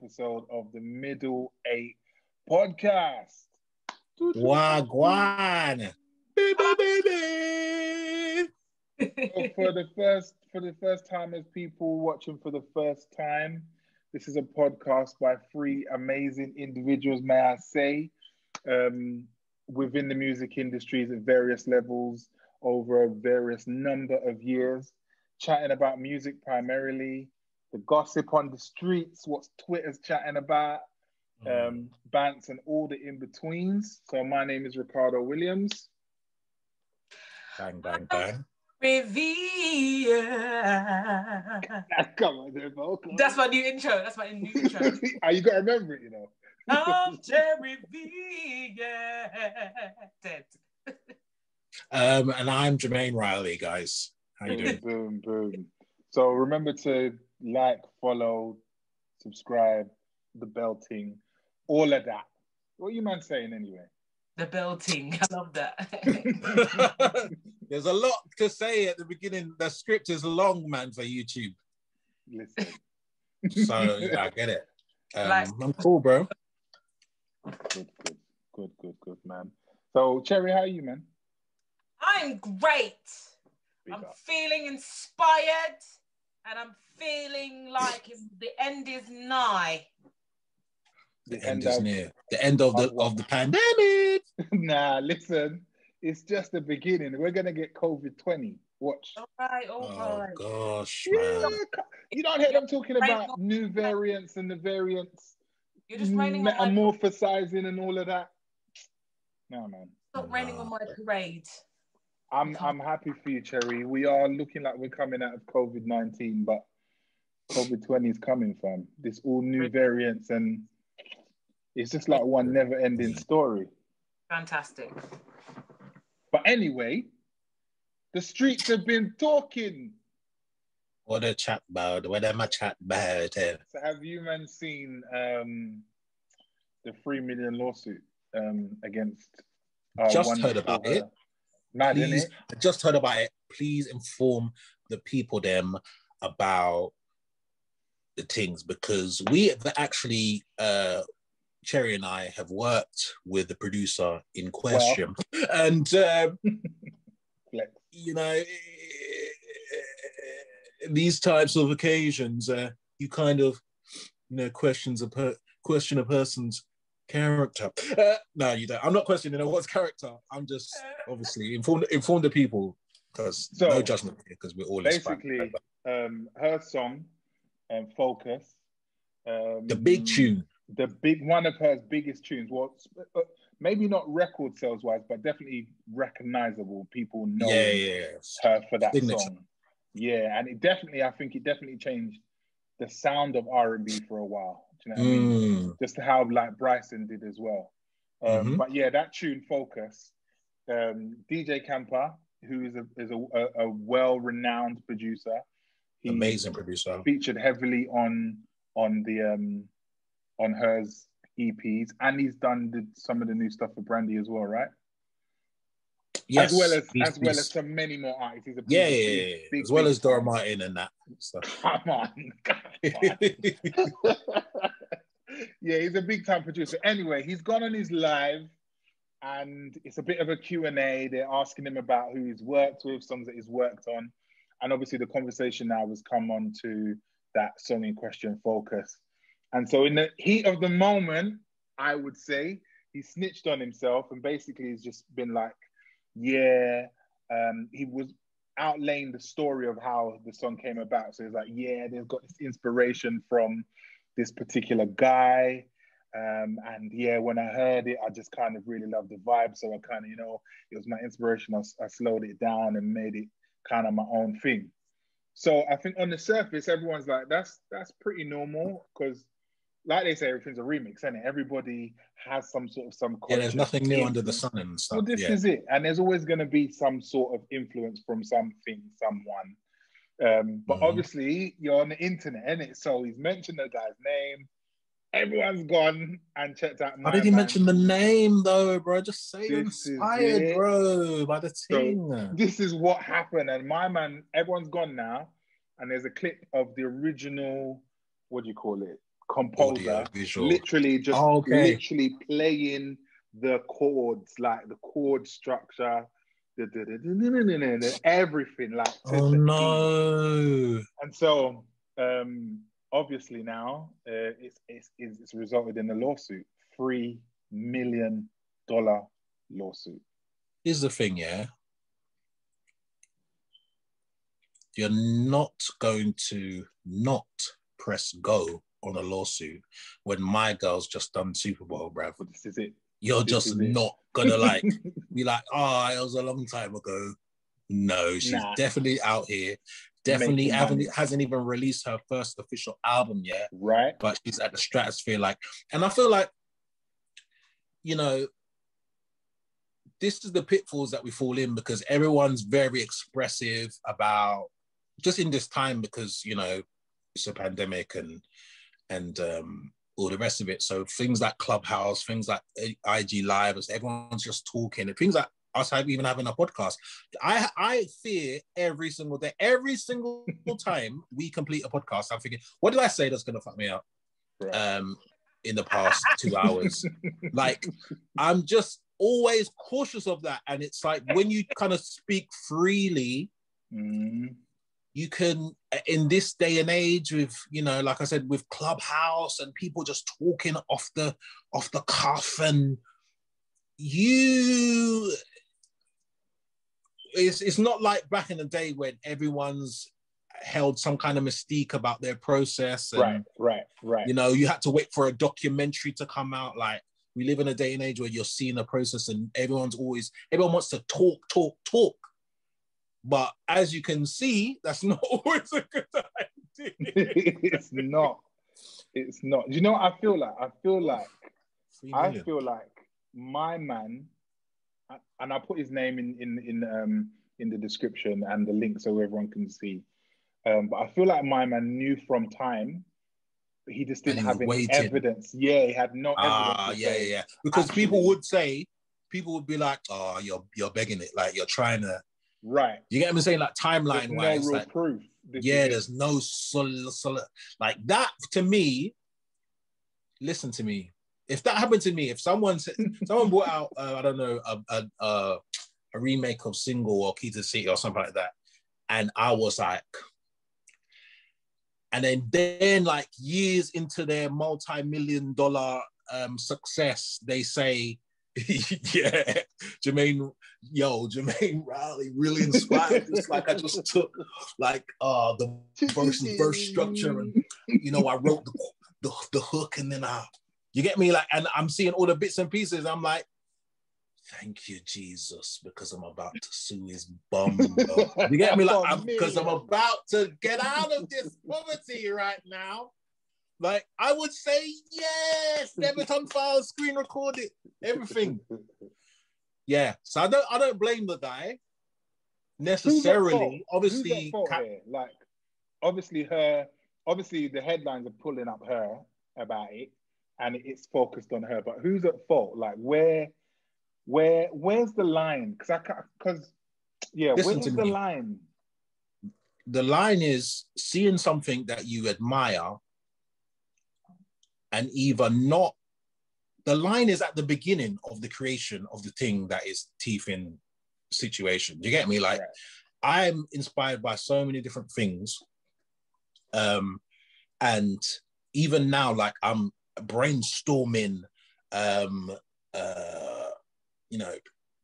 to the latest episode of the Middle Eight podcast. Wagwan. So for the first for the first time as people watching for the first time, this is a podcast by three amazing individuals, may I say, um, within the music industries at various levels over a various number of years, chatting about music primarily, the gossip on the streets, what Twitter's chatting about, um, bants and all the in betweens. So my name is Ricardo Williams. Bang, bang, bang. Revere. Come on, there, vocal. That's my new intro. That's my new intro. Are you gonna remember it, you know. of Jerry V. Dead. Um, and I'm Jermaine Riley, guys. How you doing? boom, boom. So remember to like, follow, subscribe, the bell belting, all of that. What you man saying anyway? The bell belting. I love that. There's a lot to say at the beginning. The script is long, man, for YouTube. Listen. So yeah, I get it. Um, Like- I'm cool, bro. Good, good, good, good, good, man. So Cherry, how are you, man? I'm great. Big I'm up. feeling inspired and I'm feeling like it's- the end is nigh. The The end end is of- near. The end of the of the pandemic. nah, listen. It's just the beginning. We're gonna get COVID twenty. Watch. All right, all Oh right. gosh, Yeah, man. you don't hear them talking about new variants and the variants You're just raining on my, metamorphosizing and all of that. No, man. stop raining on my parade. I'm I'm happy for you, Cherry. We are looking like we're coming out of COVID nineteen, but COVID twenty is coming, fam. This all new variants, and it's just like one never ending story. Fantastic. But anyway, the streets have been talking. What a chat about? What am I chat about? eh? So have you man seen um, the three million lawsuit um, against? our Just heard wonderful, about it. Mad, Please. I just heard about it. Please inform the people them about the things because we actually uh Cherry and I have worked with the producer in question, and um, you know these types of occasions, uh, you kind of you know questions a per- question a person's character. Uh, no, you don't. I'm not questioning what's character. I'm just obviously inform inform the people because So, no judgment here because we're all. Basically, um, her song, um, Focus. Um, the big tune. the big one of her biggest tunes. Well, uh, maybe not record sales wise, but definitely recognizable. People know Yeah, yeah, yeah. her for that Signature. song. Yeah, and it definitely, I think it definitely changed the sound of R and B for a while. You know what I mean? Mm, Just how like Bryson did as well. Um, Mhm. But yeah, that tune, Focus. Um, DJ Camper, who is a is a, a, a well renowned producer. He amazing producer. featured heavily on on the um on hers EPs, and he's done the, some of the new stuff for Brandy as well, right? Yes, as well as he's- as well as some many more artists. He's a yeah, big- yeah, yeah, yeah. big, as well big as Dora. Martin and that stuff. Come on. Come on. yeah, he's a big time producer. Anyway, he's gone on his live and it's a bit of a Q&A. They're asking him about who he's worked with, songs that he's worked on. And obviously the conversation now has come on to that song in question, Focus. And so in the heat of the moment, I would say he snitched on himself and basically he's just been like, yeah, um, he was outlaying the story of how the song came about. So he's like, yeah, they've got this inspiration from this particular guy. Um, and yeah, when I heard it, I just kind of really loved the vibe. So I kind of, you know, it was my inspiration. I, I slowed it down and made it kind of my own thing. So I think on the surface, everyone's like, that's that's pretty normal because, like they say, everything's a remix, isn't? Everybody has some sort of some. Yeah, there's nothing new under the sun and stuff. Well, this yeah. is it, and there's always going to be some sort of influence from something, someone. Um, but Mhm. obviously, you're on the internet, innit? So he's mentioned the guy's name. Everyone's gone and checked out. Why my did he man. mention the name though, bro? Just say This is inspired, bro, by the team. This is what happened, and my man, everyone's gone now, and there's a clip of the original. What do you call it? composer, Audio, literally just Oh, okay. literally playing the chords, like the chord structure, everything like oh no. and so um, um obviously now uh, it's, it's it's resulted in a lawsuit three million dollar lawsuit. Here's the thing yeah. You're not going to not press go on a lawsuit when my girl's just done super bowl bruv. Well, this is it. You're just not gonna like be like, oh, it was a long time ago. No, she's Nah. definitely out here. Definitely haven't hasn't even released her first official album yet, right? but she's at the stratosphere. Like, and I feel like, you know, this is the pitfalls that we fall in because everyone's very expressive about just in this time because you know it's a pandemic and and um all the rest of it. So things like Clubhouse, things like IG Live, everyone's just talking, and things like us have even having a podcast. I I fear every single day, every single time we complete a podcast, I'm thinking, what did I say that's gonna fuck me up? Right. Um, in the past two hours. Like I'm just always cautious of that. And it's like when you kind of speak freely, Mm, you can in this day and age with you know like i said with clubhouse and people just talking off the off the cuff and you it's, it's not like back in the day when everyone's held some kind of mystique about their process and right, right, right. you know you had to wait for a documentary to come out like we live in a day and age where you're seeing a process and everyone's always everyone wants to talk talk talk but as you can see that's not always a good idea it's not. It's not. You know what I feel like? I feel like I feel like my man, and I put his name in in in um in the description and the link so everyone can see. Um, but I feel like my man knew from time, but he just didn't he have any waiting. evidence. Yeah, he had no ah evidence. yeah yeah yeah because people would say people would be like oh you're you're begging it like you're trying to Right. you get what i'm saying like timeline no wise like proof. This yeah there's no solid, solid like that to me listen to me if that happened to me if someone said someone brought out uh, i don't know a, a, a, a remake of single or key to city or something like that and i was like and then then like years into their multi-million dollar um success they say yeah jermaine yo jermaine riley really inspired this. Like i just took like uh the verse and verse structure and you know i wrote the, the the hook and then i you get me? Like and i'm seeing all the bits and pieces. I'm like thank you jesus because i'm about to sue his bum bro." you get me? Like because I'm, millions. about to get out of this poverty right now. Like i would say yes. Neverton file screen record it everything yeah so i don't i don't blame the guy Who's at fault? necessarily obviously at fault Ca- here? Like, obviously, her. Obviously, the headlines are pulling up her about it, and it's focused on her. But who's at fault? Like, where, where, where's the line? Because I, because, yeah, where's the me. line? the line is seeing something that you admire and either not the line is at the beginning of the creation of the thing that is teeth in situation you get me like Right. i'm inspired by so many different things um and even now like i'm brainstorming um uh you know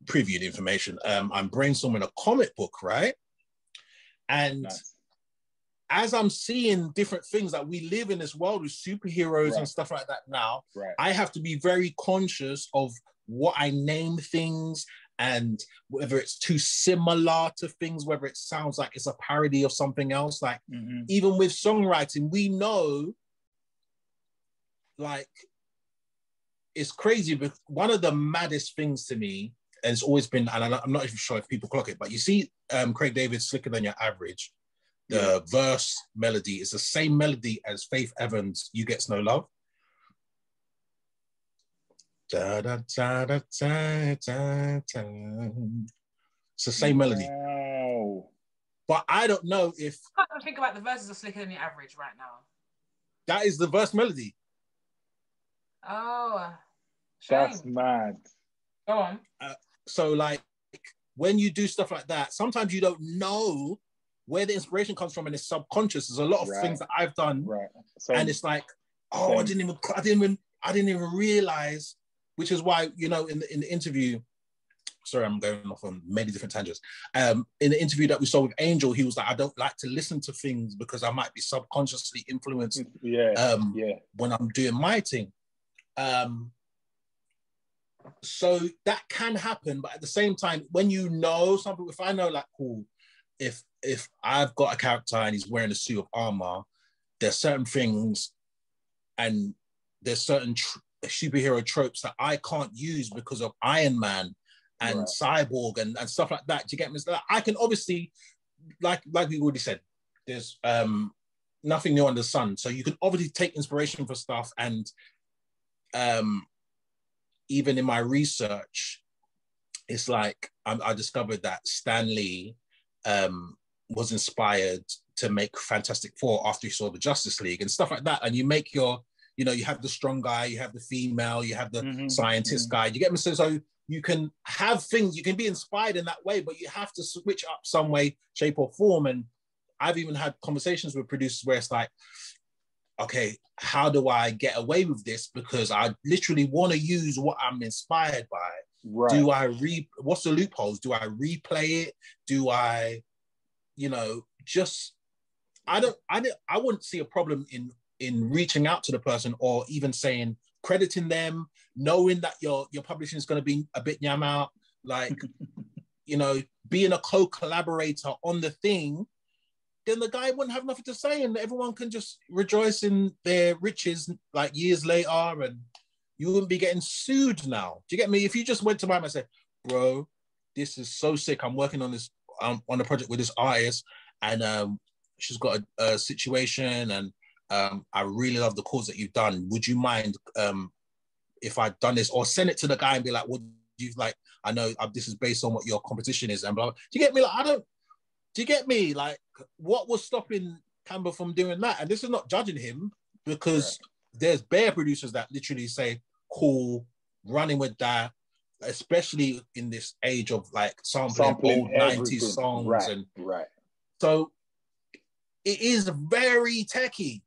previewed information um i'm brainstorming a comic book right and Nice. As I'm seeing different things, like we live in this world with superheroes Right. and stuff like that now, Right. I have to be very conscious of what I name things and whether it's too similar to things, whether it sounds like it's a parody of something else. Like Mhm. even with songwriting, we know like it's crazy but one of the maddest things to me has always been and I'm not even sure if people clock it but you see um Craig David slicker than your average the verse melody is the same melody as Faith Evans You Get No Love Da, da, da, da, da, da, da. It's the same melody, Wow. but I don't know if I can't think about the verses are Slicker Than the Average right now. That is the verse melody. Oh, That's mad. Go on. Uh, so like when you do stuff like that, sometimes you don't know where the inspiration comes from, and it's subconscious. There's a lot of Right. things that I've done, Right. And it's like, oh, I didn't even, I didn't even, I didn't even realize. Which is why you know in the in the interview. Sorry, I'm going off on many different tangents. Um, in the interview that we saw with Angel, he was like, I don't like to listen to things because I might be subconsciously influenced yeah, um, yeah. when I'm doing my thing. Um, so that can happen, but at the same time, when you know something, if I know like, cool, if if I've got a character and he's wearing a suit of armor, there's certain things, and there's certain tr- superhero tropes that I can't use because of Iron Man and Right. Cyborg and, and stuff like that. Do you get me? So I can obviously, like like we already said, there's um nothing new under the sun. So you can obviously take inspiration for stuff and um even in my research, it's like I, I discovered that Stan Lee um, was inspired to make Fantastic Four after he saw the Justice League and stuff like that. And you make your, you know, you have the strong guy, you have the female, you have the Mhm, scientist guy. You get me? So, so you can have things, you can be inspired in that way, but you have to switch up some way, shape, or form. And I've even had conversations with producers where it's like, okay, how do I get away with this? Because I literally want to use what I'm inspired by. Right. Do I re what's the loopholes? Do I replay it? Do I, you know, just I don't I don't I wouldn't see a problem in in reaching out to the person or even saying crediting them, knowing that your your publishing is going to be a bit yam out, like you know, being a co-collaborator on the thing, then the guy wouldn't have nothing to say, and everyone can just rejoice in their riches like years later, and you wouldn't be getting sued now. Do you get me? If you just went to my and said, "Bro, this is so sick. I'm working on this um, on a project with this artist, and um, she's got a, a situation, and um, I really love the cause that you've done. Would you mind um, if I'd done this, or send it to the guy and be like, "What do you like? I know uh, this is based on what your competition is, and blah." blah. Do you get me? Like, I don't. Do you get me? Like, what was stopping Camper from doing that? And this is not judging him because there's bear producers that literally say, "Cool, running with that." Especially in this age of like sampling, Sampling old 90s songs Right. and Right. so it is very techy,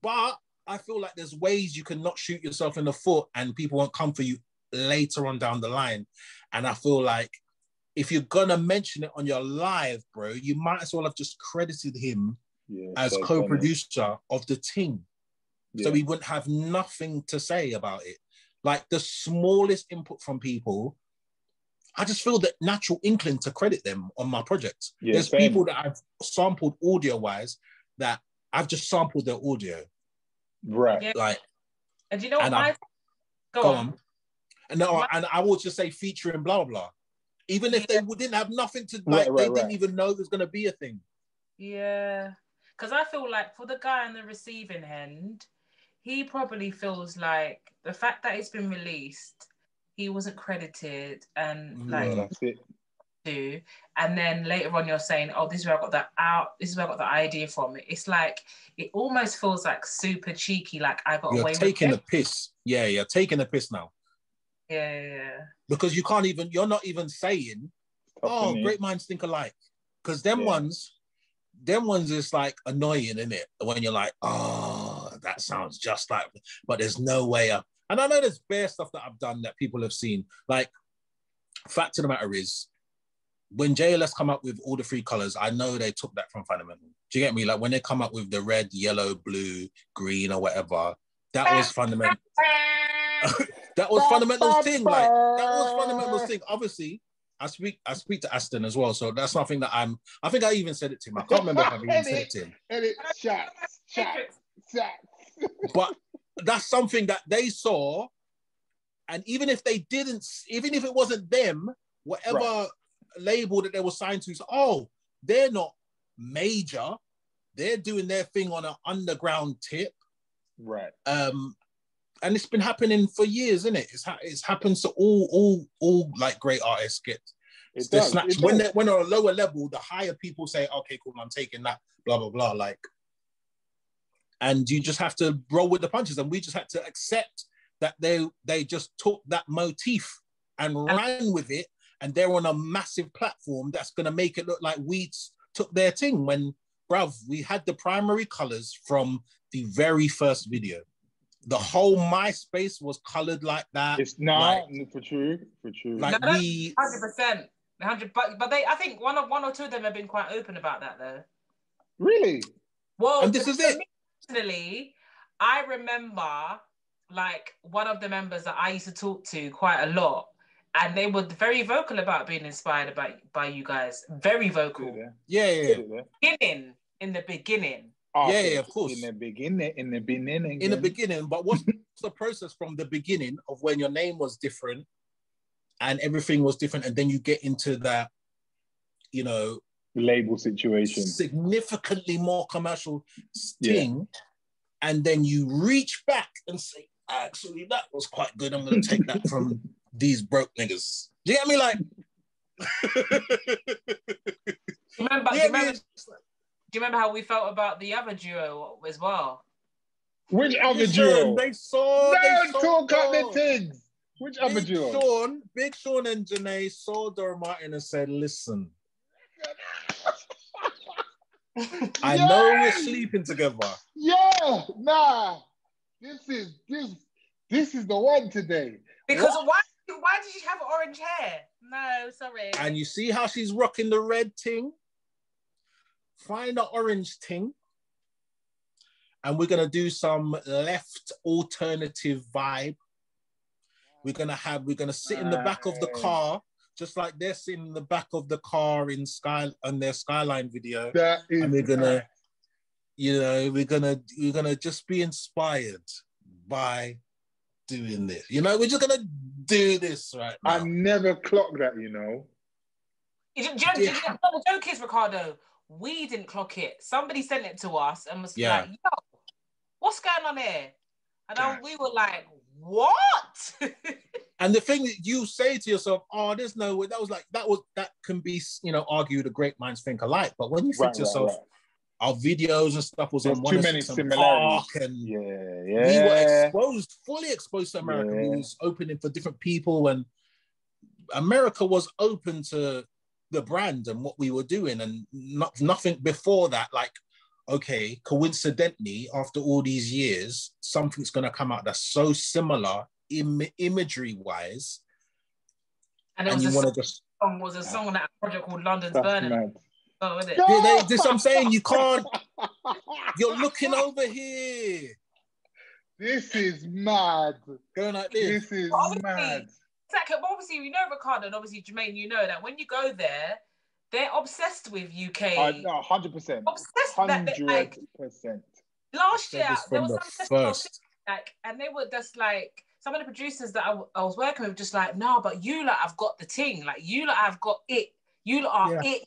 but I feel like there's ways you can not shoot yourself in the foot and people won't come for you later on down the line. And I feel like if you're gonna mention it on your live, bro, you might as well have just credited him Yeah. as so co-producer of the team. funny. So Yeah. he wouldn't have nothing to say about it. Like the smallest input from people, I just feel that natural inkling to credit them on my project. Yeah, There's same. people that I've sampled audio wise that I've just sampled their audio. Right. Yeah. Like, And do you know what my I'm- go, go on. on. And no, and I will just say featuring blah blah. Even if they didn't have nothing to like, Right, right, they didn't even know it was gonna be a thing. Yeah. Because I feel like for the guy on the receiving end, he probably feels like the fact that it's been released, he wasn't credited and Mm. like Yeah, that's it. do. And then later on, you're saying, "Oh, this is where I got that out. This is where I got the idea from." It's like it almost feels like super cheeky. Like I got You're away taking the with it. piss. Yeah, you're taking the piss now. Yeah, yeah, yeah. Because you can't even, you're not even saying Tough, oh, great minds think alike. Because them Yeah. ones, them ones is like annoying, isn't it? When you're like, oh, that sounds just like, but there's no way up. And I know there's bare stuff that I've done that people have seen. Like, fact of the matter is, when JLS come up with all the three colors, I know they took that from Fundamental. Do you get me? Like when they come up with the red, yellow, blue, green, or whatever, that was fundamental. that was fundamental thing. Like that was fundamental thing. Obviously, I speak I speak to Aston as well, so that's something that I'm. I think I even said it to him. I can't remember if I've even said it to him, Edit, shots, shots, shots. but that's something that they saw, and even if they didn't, even if it wasn't them, whatever Right. label that they were signed to, so, oh, they're not major. They're doing their thing on an underground tip. Right. um and it's been happening for years isn't it it's, ha- it's happens to all all all like great artists get It they're does. snatched it when does. they're when they're on a lower level the higher people say okay cool i'm taking that blah blah blah like and you just have to roll with the punches. And we just had to accept that they they just took that motif and ran with it, and they're on a massive platform that's going to make it look like we took their thing. When, bruv, we had the primary colors from the very first video. The whole MySpace was colored like that. It's not like, for true, for true. Like no, we, hundred percent, hundred. But but they, I think one of one or two of them have been quite open about that though. Really? Well, and this is it. Personally, I remember like one of the members that I used to talk to quite a lot, and they were very vocal about being inspired by by you guys. Very vocal. Eh? Yeah, yeah. yeah. Eh? Beginning in the beginning. Yeah, yeah, of course. In the beginning, in the beginning. In the beginning, but what's the process from the beginning of when your name was different and everything was different, and then you get into that, you know, label situation, significantly more commercial thing, yeah. and then you reach back and say, actually, that was quite good. I'm gonna take that from these broke niggas. Do you get me? Like, remember, do you remember, do you remember how we felt about the other duo as well? Which other duo? They saw. They saw talk about the things. Which Big other duo? Sean, Big Sean and Jhené saw Dora Martin and said, "Listen, I yeah. know we're sleeping together. Yeah, nah. This is this this is the one today. Because what? why why did she have orange hair? No, sorry. And you see how she's rocking the red ting? Find the orange ting. And we're gonna do some left alternative vibe. We're gonna have, we're gonna sit in the back of the car, just like they're sitting in the back of the car in Sky on their skyline video. That is and we're gonna, you know, we're gonna we're gonna just be inspired by doing this. You know, we're just gonna do this right now. I never clocked that, you know. You, you, you, you the joke is, Ricardo, we didn't clock it. Somebody sent it to us and was yeah. like, yo, what's going on here? And then we were like, what? and the thing that you say to yourself, oh, there's no way. That was like, that was, that can be, you know, argued the great minds think alike. But when you think right, to yourself, right, right our videos and stuff was There's on one too many similarities. and yeah, yeah. we were exposed, fully exposed to America. Yeah. We was opening for different people, and America was open to the brand and what we were doing, and not nothing before that. Like, okay, coincidentally, after all these years, something's going to come out that's so similar Im- imagery wise, and, and you want to just was a song on that project called London's Burning. Mad. Oh, is it? They, this I'm saying. You can't. You're looking over here. This is mad. Going like this. This is obviously, mad. Exactly. Obviously, you know Ricardo, and obviously Jermaine, you know that when you go there, they're obsessed with UK. Uh, no, hundred percent. Obsessed. Hundred percent. Last year, there was some first. like, and they were just like some of the producers that I, I was working with, just like, no, but you like, I've got the thing. Like, you like, I've got it. You lot are yeah. it.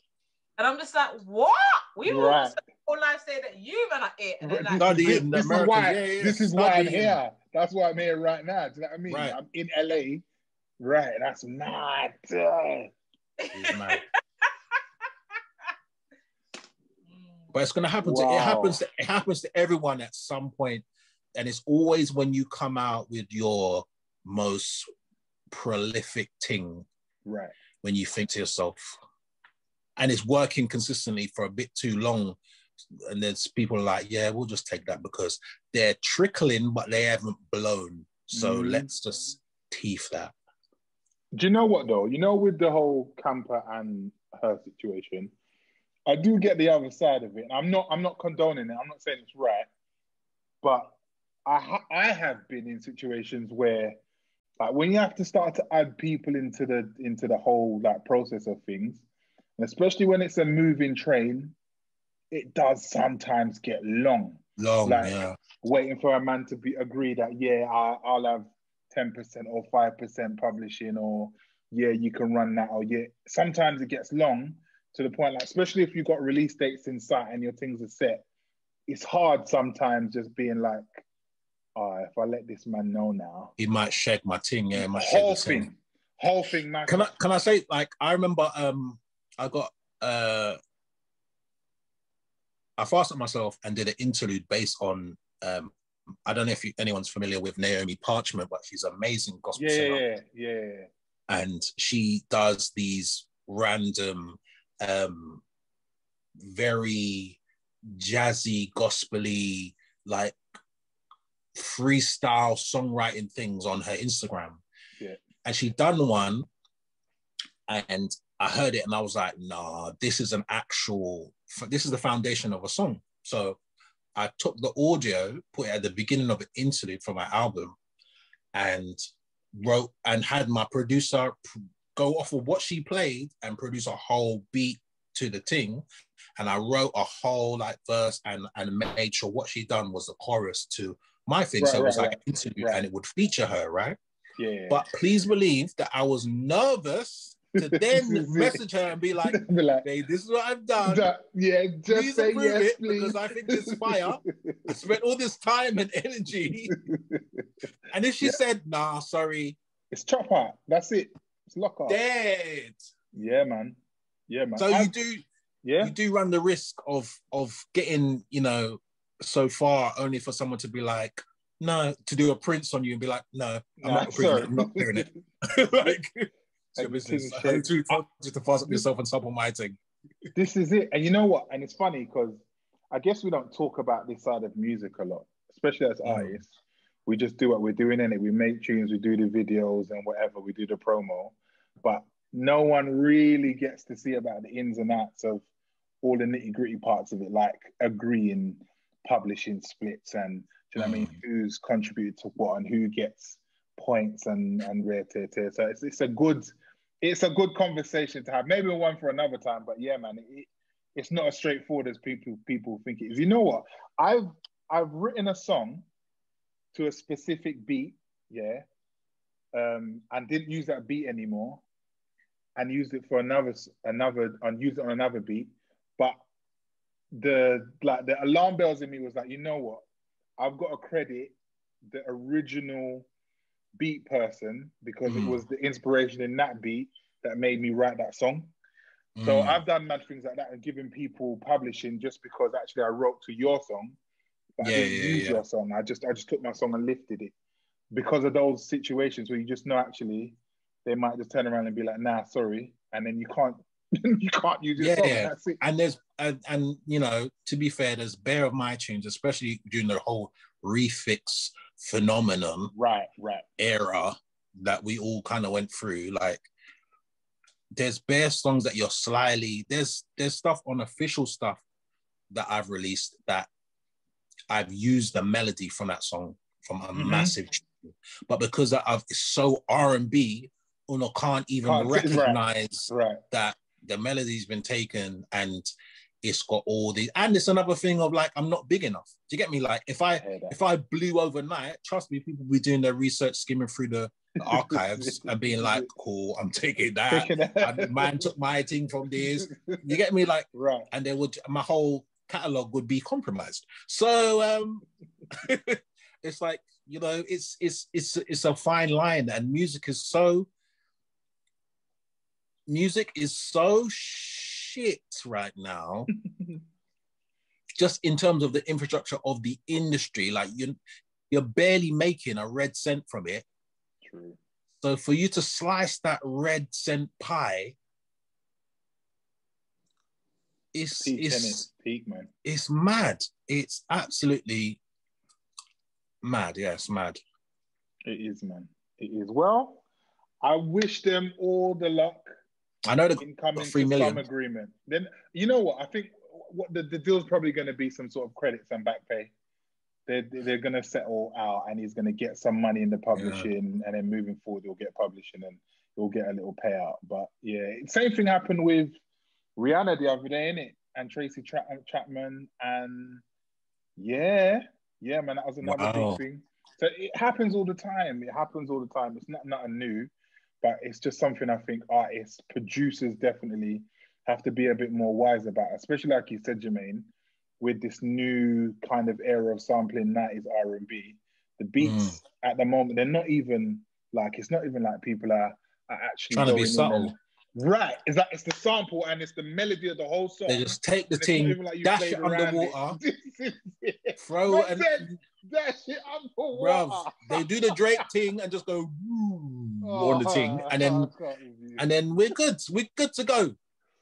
And I'm just like, what? We were right. all life say that you man are it. And like, Study this, this is why yeah, yeah. this is why I'm here. That's why I'm here right now. Do you know what I mean? Right. I'm in LA. Right. That's mad. mad. but it's gonna happen wow. to it happens to it happens to everyone at some point, and it's always when you come out with your most prolific thing. Right. When you think to yourself, and it's working consistently for a bit too long. And there's people like, yeah, we'll just take that because they're trickling, but they haven't blown. So mm. let's just teeth that. Do you know what though? You know, with the whole camper and her situation, I do get the other side of it. I'm not. I'm not condoning it. I'm not saying it's right, but I ha- I have been in situations where, like, when you have to start to add people into the into the whole like process of things, and especially when it's a moving train, it does sometimes get long. Long, like, yeah. Waiting for a man to be agree that yeah, I, I'll have ten percent or five percent publishing, or yeah, you can run that, or yeah. Sometimes it gets long to the point, like especially if you've got release dates in sight and your things are set. It's hard sometimes just being like, oh, if I let this man know now, he might shed my thing. Yeah, my whole thing, whole thing. Man. Can I can I say like I remember um I got uh I fasted myself and did an interlude based on Um, I don't know if you, anyone's familiar with Naomi Parchment, but she's amazing gospel yeah, singer. Yeah, yeah, yeah. And she does these random, um, very jazzy, gospely, like freestyle songwriting things on her Instagram. Yeah. And she done one and I heard it and I was like, nah, this is an actual, this is the foundation of a song. So I took the audio, put it at the beginning of an interlude for my album, and wrote and had my producer go off of what she played and produce a whole beat to the thing. And I wrote a whole like verse and and made sure what she done was the chorus to my thing. Right, so it was right, like right. an interview and it would feature her, right? Yeah. But please believe that I was nervous to then message her and be like, be like hey, this is what I've done. Yeah, just please say yes, it please. because I think it's fire. I spent all this time and energy. and if she yeah. said, nah, sorry. It's chop out. That's it. It's lock up. Dead. Yeah, man. Yeah, man. So I've, you do yeah, you do run the risk of of getting, you know, so far only for someone to be like, no, to do a prince on you and be like, no, I'm nah, not, I'm not hearing it. like, your business. I to, just to pass up yourself on top of my thing. this is it. And you know what? And it's funny because I guess we don't talk about this side of music a lot, especially as mm. artists. We just do what we're doing in it. We make tunes, we do the videos and whatever, we do the promo. But no one really gets to see about the ins and outs of all the nitty gritty parts of it, like agreeing publishing splits and do you know mm. what I mean? Mm. Who's contributed to what and who gets points and and rare tear tear. So it's it's a good it's a good conversation to have. Maybe one for another time, but yeah, man, it, it's not as straightforward as people people think it is. You know what? I've I've written a song to a specific beat, yeah, um, and didn't use that beat anymore, and used it for another another and used it on another beat. But the like the alarm bells in me was like, you know what? I've got to credit the original beat person because mm. it was the inspiration in that beat that made me write that song. Mm. So I've done mad things like that and given people publishing just because actually I wrote to your song, but yeah, I didn't yeah, use yeah. your song. I just I just took my song and lifted it because of those situations where you just know actually they might just turn around and be like, nah, sorry, and then you can't you can't use your yeah, song. And there's and, and you know to be fair, there's bare of my tunes, especially during the whole refix phenomenon right right era that we all kind of went through like there's bare songs that you're slyly there's there's stuff on official stuff that I've released that I've used the melody from that song from a mm-hmm. massive but because I've it's so R&B Uno can't even can't, recognize right, right. that the melody's been taken and it's got all these and it's another thing of like I'm not big enough. Do you get me? Like if I, I if I blew overnight, trust me, people be doing their research, skimming through the, the archives and being like, "Cool, I'm taking that." man took my thing from this. You get me? Like right, and they would my whole catalog would be compromised. So um, it's like you know, it's it's it's it's a fine line, and music is so music is so. Sh- shit right now. just in terms of the infrastructure of the industry, like you, you're barely making a red cent from it. True. So for you to slice that red cent pie, it's peak, it's peak, man. It's mad. It's absolutely mad. Yeah, mad. It is, man. It is. Well, I wish them all the luck I know the incoming three million some agreement. Then you know what? I think what the, the deal's probably going to be some sort of credits and back pay. They're, they're going to settle out and he's going to get some money in the publishing yeah. and then moving forward he'll get publishing and he'll get a little payout. But yeah, same thing happened with Rihanna the other day, innit? And Tracy Tra- Chapman and yeah, yeah, man, that was another wow. big thing. So it happens all the time. It happens all the time. It's not nothing new but it's just something I think artists, producers definitely have to be a bit more wise about, especially like you said, Jermaine, with this new kind of era of sampling 90s R&B. The beats mm. at the moment, they're not even like, it's not even like people are, are actually trying to be subtle. Right, is that it's the sample and it's the melody of the whole song. They just take the team, like dash it underwater, throw it, and that shit up for Bruv, they do the Drake thing and just go oh, on the thing, and then and then we're good. We're good to go.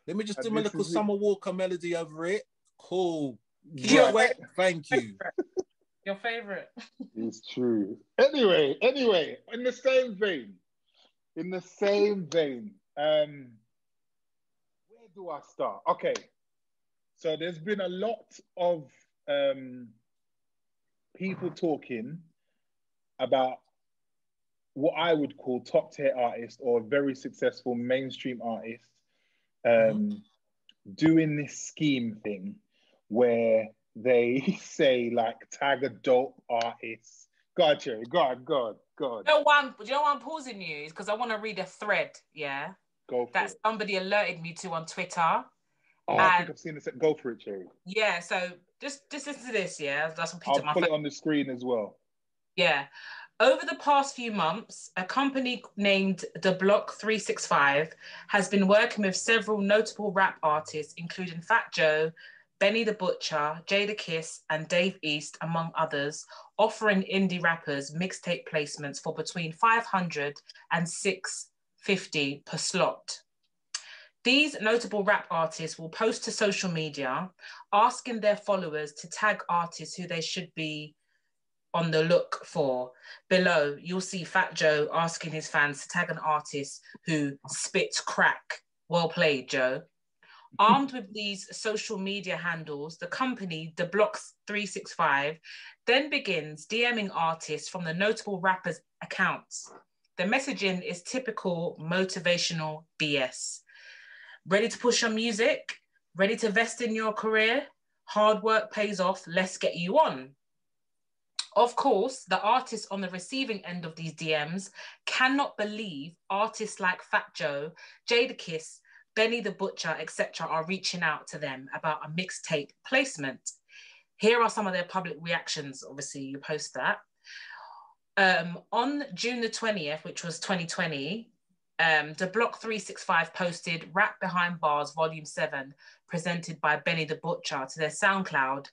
Let me just and do my little Summer Walker melody over it. Cool. Keep wet. Thank you. Your favorite. It's true. Anyway, anyway, in the same vein, in the same vein, um, where do I start? Okay, so there's been a lot of um, people talking about what I would call top tier artist or very successful mainstream artist um, mm-hmm. doing this scheme thing where they say like tag a dope artist. God, Cherry, God, God, God. You know one, you know why I'm pausing you is because I want to read a thread, yeah. Go that it. somebody alerted me to on Twitter. Oh, I think I've seen this. Go for it, Cherry. Yeah, so just just listen to this, yeah. That's what I'll put it on the screen as well. Yeah. Over the past few months, a company named The Block 365 has been working with several notable rap artists, including Fat Joe, Benny the Butcher, Jadakiss, and Dave East, among others, offering indie rappers mixtape placements for between 500 and 650 per slot. These notable rap artists will post to social media asking their followers to tag artists who they should be on the look for. Below, you'll see Fat Joe asking his fans to tag an artist who spits crack. Well played, Joe. Armed with these social media handles, the company, The Blocks 365, then begins DMing artists from the notable rappers' accounts. The messaging is typical motivational BS. Ready to push your music? Ready to vest in your career? Hard work pays off, let's get you on. Of course, the artists on the receiving end of these DMs cannot believe artists like Fat Joe, Jadakiss, Benny the Butcher, etc., are reaching out to them about a mixtape placement. Here are some of their public reactions. Obviously, you post that. Um, on June the 20th, which was 2020, um, the Block 365 posted Rap Behind Bars Volume 7, presented by Benny the Butcher to their SoundCloud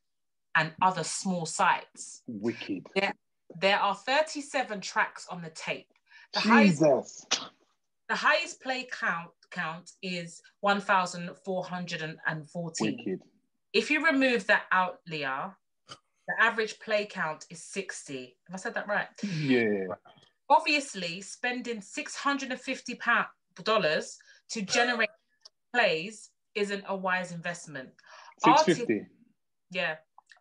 and other small sites. Wicked. There, there are 37 tracks on the tape. The Jesus. Highest, the highest play count count is 1,414. Wicked. If you remove that out, Leah, the average play count is 60. Have I said that right? Yeah. Obviously, spending $650 to generate plays isn't a wise investment. 650. Artists, yeah.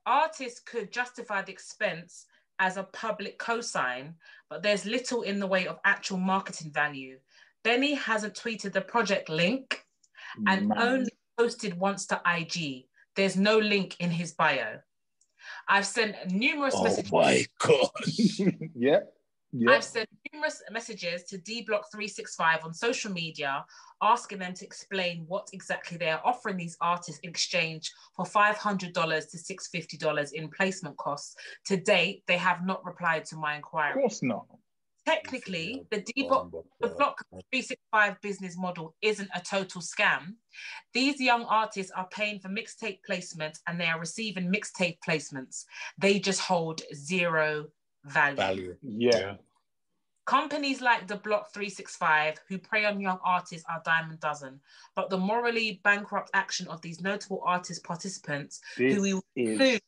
Artists could justify the expense as a public cosign, but there's little in the way of actual marketing value. Benny hasn't tweeted the project link and Man. only posted once to IG. There's no link in his bio. I've sent numerous oh messages. Oh my god. yeah. Yeah. I've sent numerous messages to dblock365 on social media asking them to explain what exactly they are offering these artists in exchange for $500 to $650 in placement costs. To date, they have not replied to my inquiry. Of course not. Technically, the D-Block, the Block 365 business model isn't a total scam. These young artists are paying for mixtape placements and they are receiving mixtape placements. They just hold zero value. Value. Yeah. Companies like the Block 365, who prey on young artists, are dime a dozen. But the morally bankrupt action of these notable artist participants, this who we include,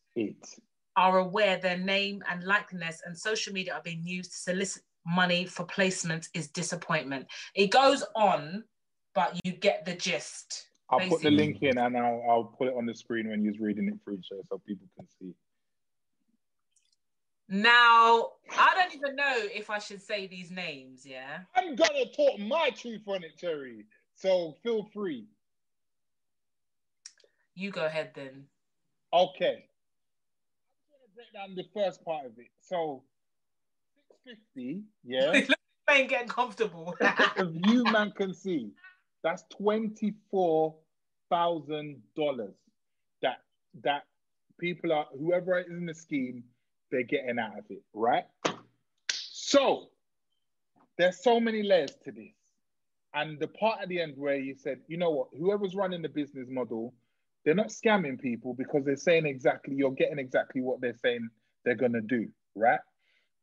are aware their name and likeness and social media are being used to solicit money for placement is disappointment. It goes on, but you get the gist. I'll basically. put the link in and I'll, I'll put it on the screen when you're reading it through so people can see. Now, I don't even know if I should say these names, yeah? I'm gonna talk my truth on it, Terry. So feel free. You go ahead then. Okay. I'm gonna break down the first part of it. So 650, yeah. ain't getting comfortable. if you man can see, that's twenty-four thousand dollars that that people are whoever is in the scheme, they're getting out of it, right? So there's so many layers to this. And the part at the end where you said, you know what, whoever's running the business model, they're not scamming people because they're saying exactly, you're getting exactly what they're saying they're gonna do, right?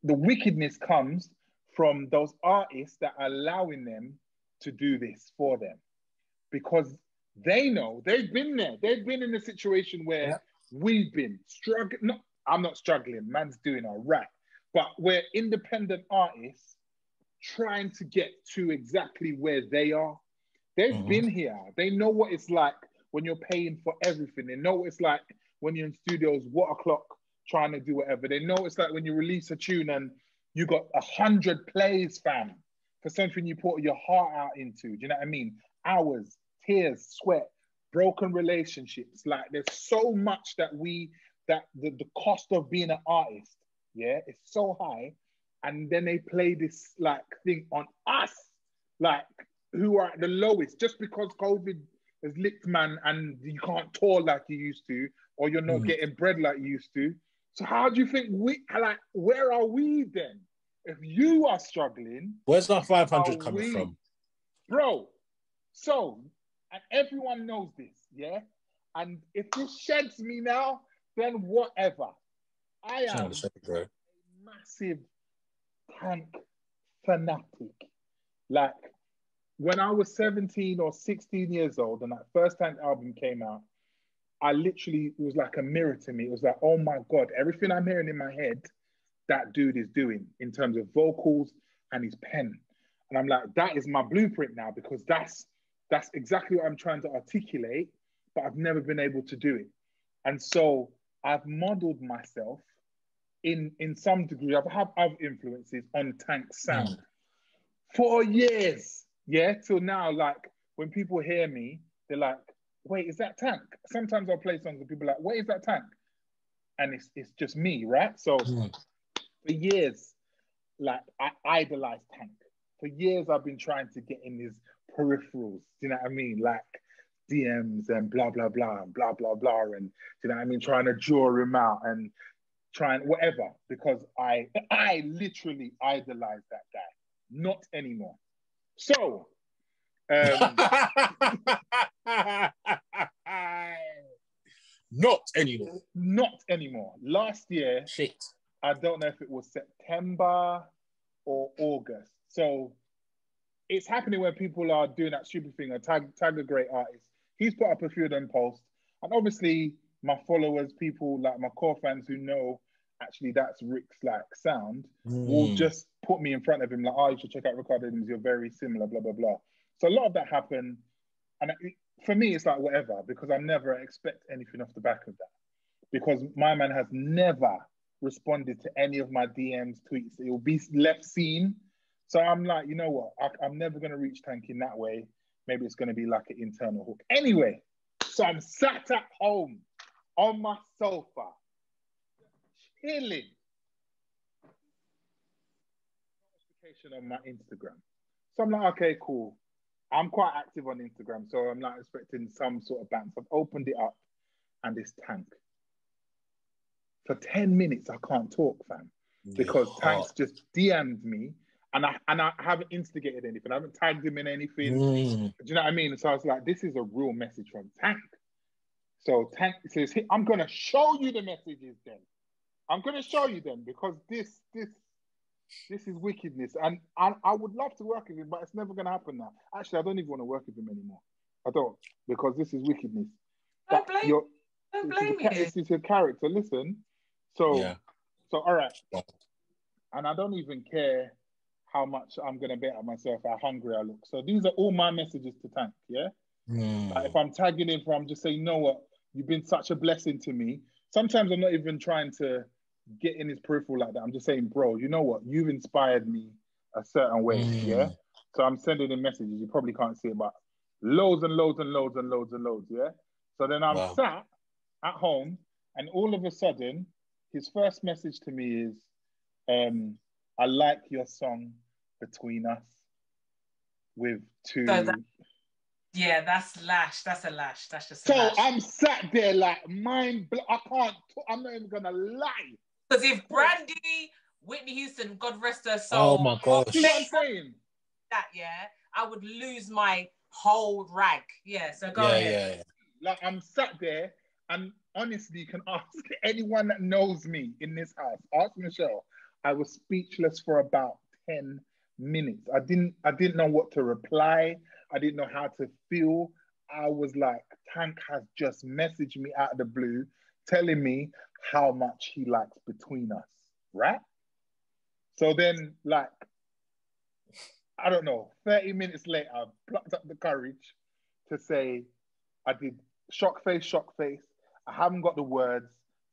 The wickedness comes from those artists that are allowing them to do this for them because they know they've been there. They've been in a situation where yeah. we've been struggling. No, I'm not struggling. Man's doing all right. But we're independent artists trying to get to exactly where they are. They've mm-hmm. been here. They know what it's like when you're paying for everything. They know what it's like when you're in studios, what o'clock, trying to do whatever. They know it's like when you release a tune and you got a hundred plays, fam, for something you put your heart out into. Do you know what I mean? Hours, tears, sweat, broken relationships. Like there's so much that we that the, the cost of being an artist, yeah, is so high. And then they play this like thing on us, like who are at the lowest, just because COVID has licked man and you can't tour like you used to, or you're not mm. getting bread like you used to. So how do you think we like where are we then? If you are struggling, where's that 500 coming we, from? Bro, so and everyone knows this, yeah? And if this sheds me now, then whatever. I am a massive tank fanatic. Like when I was 17 or 16 years old and that first tank album came out, I literally, it was like a mirror to me. It was like, oh my God, everything I'm hearing in my head, that dude is doing in terms of vocals and his pen. And I'm like, that is my blueprint now because that's that's exactly what I'm trying to articulate, but I've never been able to do it. And so I've modeled myself in in some degree. I've had other influences on Tank sound mm. for years. Yeah, till now, like when people hear me, they're like, wait, is that Tank? Sometimes I'll play songs and people are like, wait, is that Tank? And it's it's just me, right? So mm. for years, like I idolized Tank. For years I've been trying to get in his peripherals. Do you know what I mean? Like DMs and blah blah blah and blah blah blah and you know what I mean? Trying to draw him out and trying whatever because I I literally idolize that guy. Not anymore. So um, not anymore. Not anymore. Last year, shit. I don't know if it was September or August. So it's happening where people are doing that stupid thing and tag tag a great artist. He's put up a few of them posts, and obviously my followers, people like my core fans who know actually that's Rick's like sound, mm. will just put me in front of him like, oh, you should check out Rick Adams. You're very similar, blah blah blah. So a lot of that happened, and it, for me, it's like whatever because I never expect anything off the back of that because my man has never responded to any of my DMs, tweets. It will be left seen so I'm like, you know what? I, am never going to reach tank in that way. Maybe it's going to be like an internal hook. Anyway, so I'm sat at home on my sofa, chilling. Notification on my Instagram. So I'm like, okay, cool. I'm quite active on Instagram, so I'm not expecting some sort of bounce. I've opened it up and it's Tank. For 10 minutes, I can't talk, fam, because Tank's just DM'd me and I and I haven't instigated anything. I haven't tagged him in anything. Mm. Do you know what I mean? So I was like, this is a real message from Tank. So Tank says, hey, I'm gonna show you the messages then. I'm gonna show you them because this this this is wickedness. And I, I would love to work with him, but it's never gonna happen now. Actually, I don't even want to work with him anymore. I don't because this is wickedness. Don't blame, don't blame me. This is your character. Listen. So yeah. so all right. And I don't even care how much I'm gonna bet on myself, how hungry I look. So these are all my messages to Tank. Yeah. Mm. Like if I'm tagging in for, I'm just saying, you know what, you've been such a blessing to me. Sometimes I'm not even trying to get in his peripheral like that. I'm just saying, bro, you know what, you've inspired me a certain way. Mm. Yeah. So I'm sending him messages. You probably can't see it, but loads and loads and loads and loads and loads. Yeah. So then I'm wow. sat at home, and all of a sudden, his first message to me is, um, I like your song between us with two. So that, yeah, that's lash. That's a lash. That's just. so lash. I'm sat there like mind. Bl- I can't. T- I'm not even gonna lie. Because if Brandy, Whitney Houston, God rest her soul. Oh my gosh. You know what I'm saying? That yeah, I would lose my whole rag. Yeah. So go yeah, ahead. Yeah, yeah. Like I'm sat there and honestly, you can ask anyone that knows me in this house. Ask Michelle. I was speechless for about 10 minutes. I didn't I didn't know what to reply. I didn't know how to feel. I was like, Tank has just messaged me out of the blue telling me how much he likes between us, right? So then, like, I don't know, 30 minutes later, I plucked up the courage to say, I did shock face, shock face. I haven't got the words.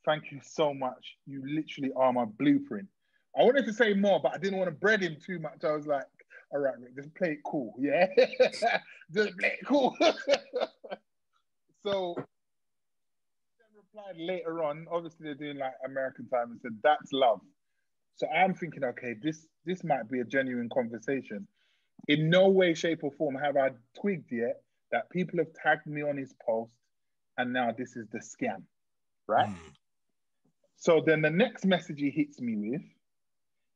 Thank you so much. You literally are my blueprint. I wanted to say more, but I didn't want to bread him too much. I was like, all right, Rick, just play it cool. Yeah. just play it cool. so then replied later on, obviously they're doing like American time and said, that's love. So I'm thinking, okay, this this might be a genuine conversation. In no way, shape, or form have I twigged yet that people have tagged me on his post, and now this is the scam, right? Mm. So then the next message he hits me with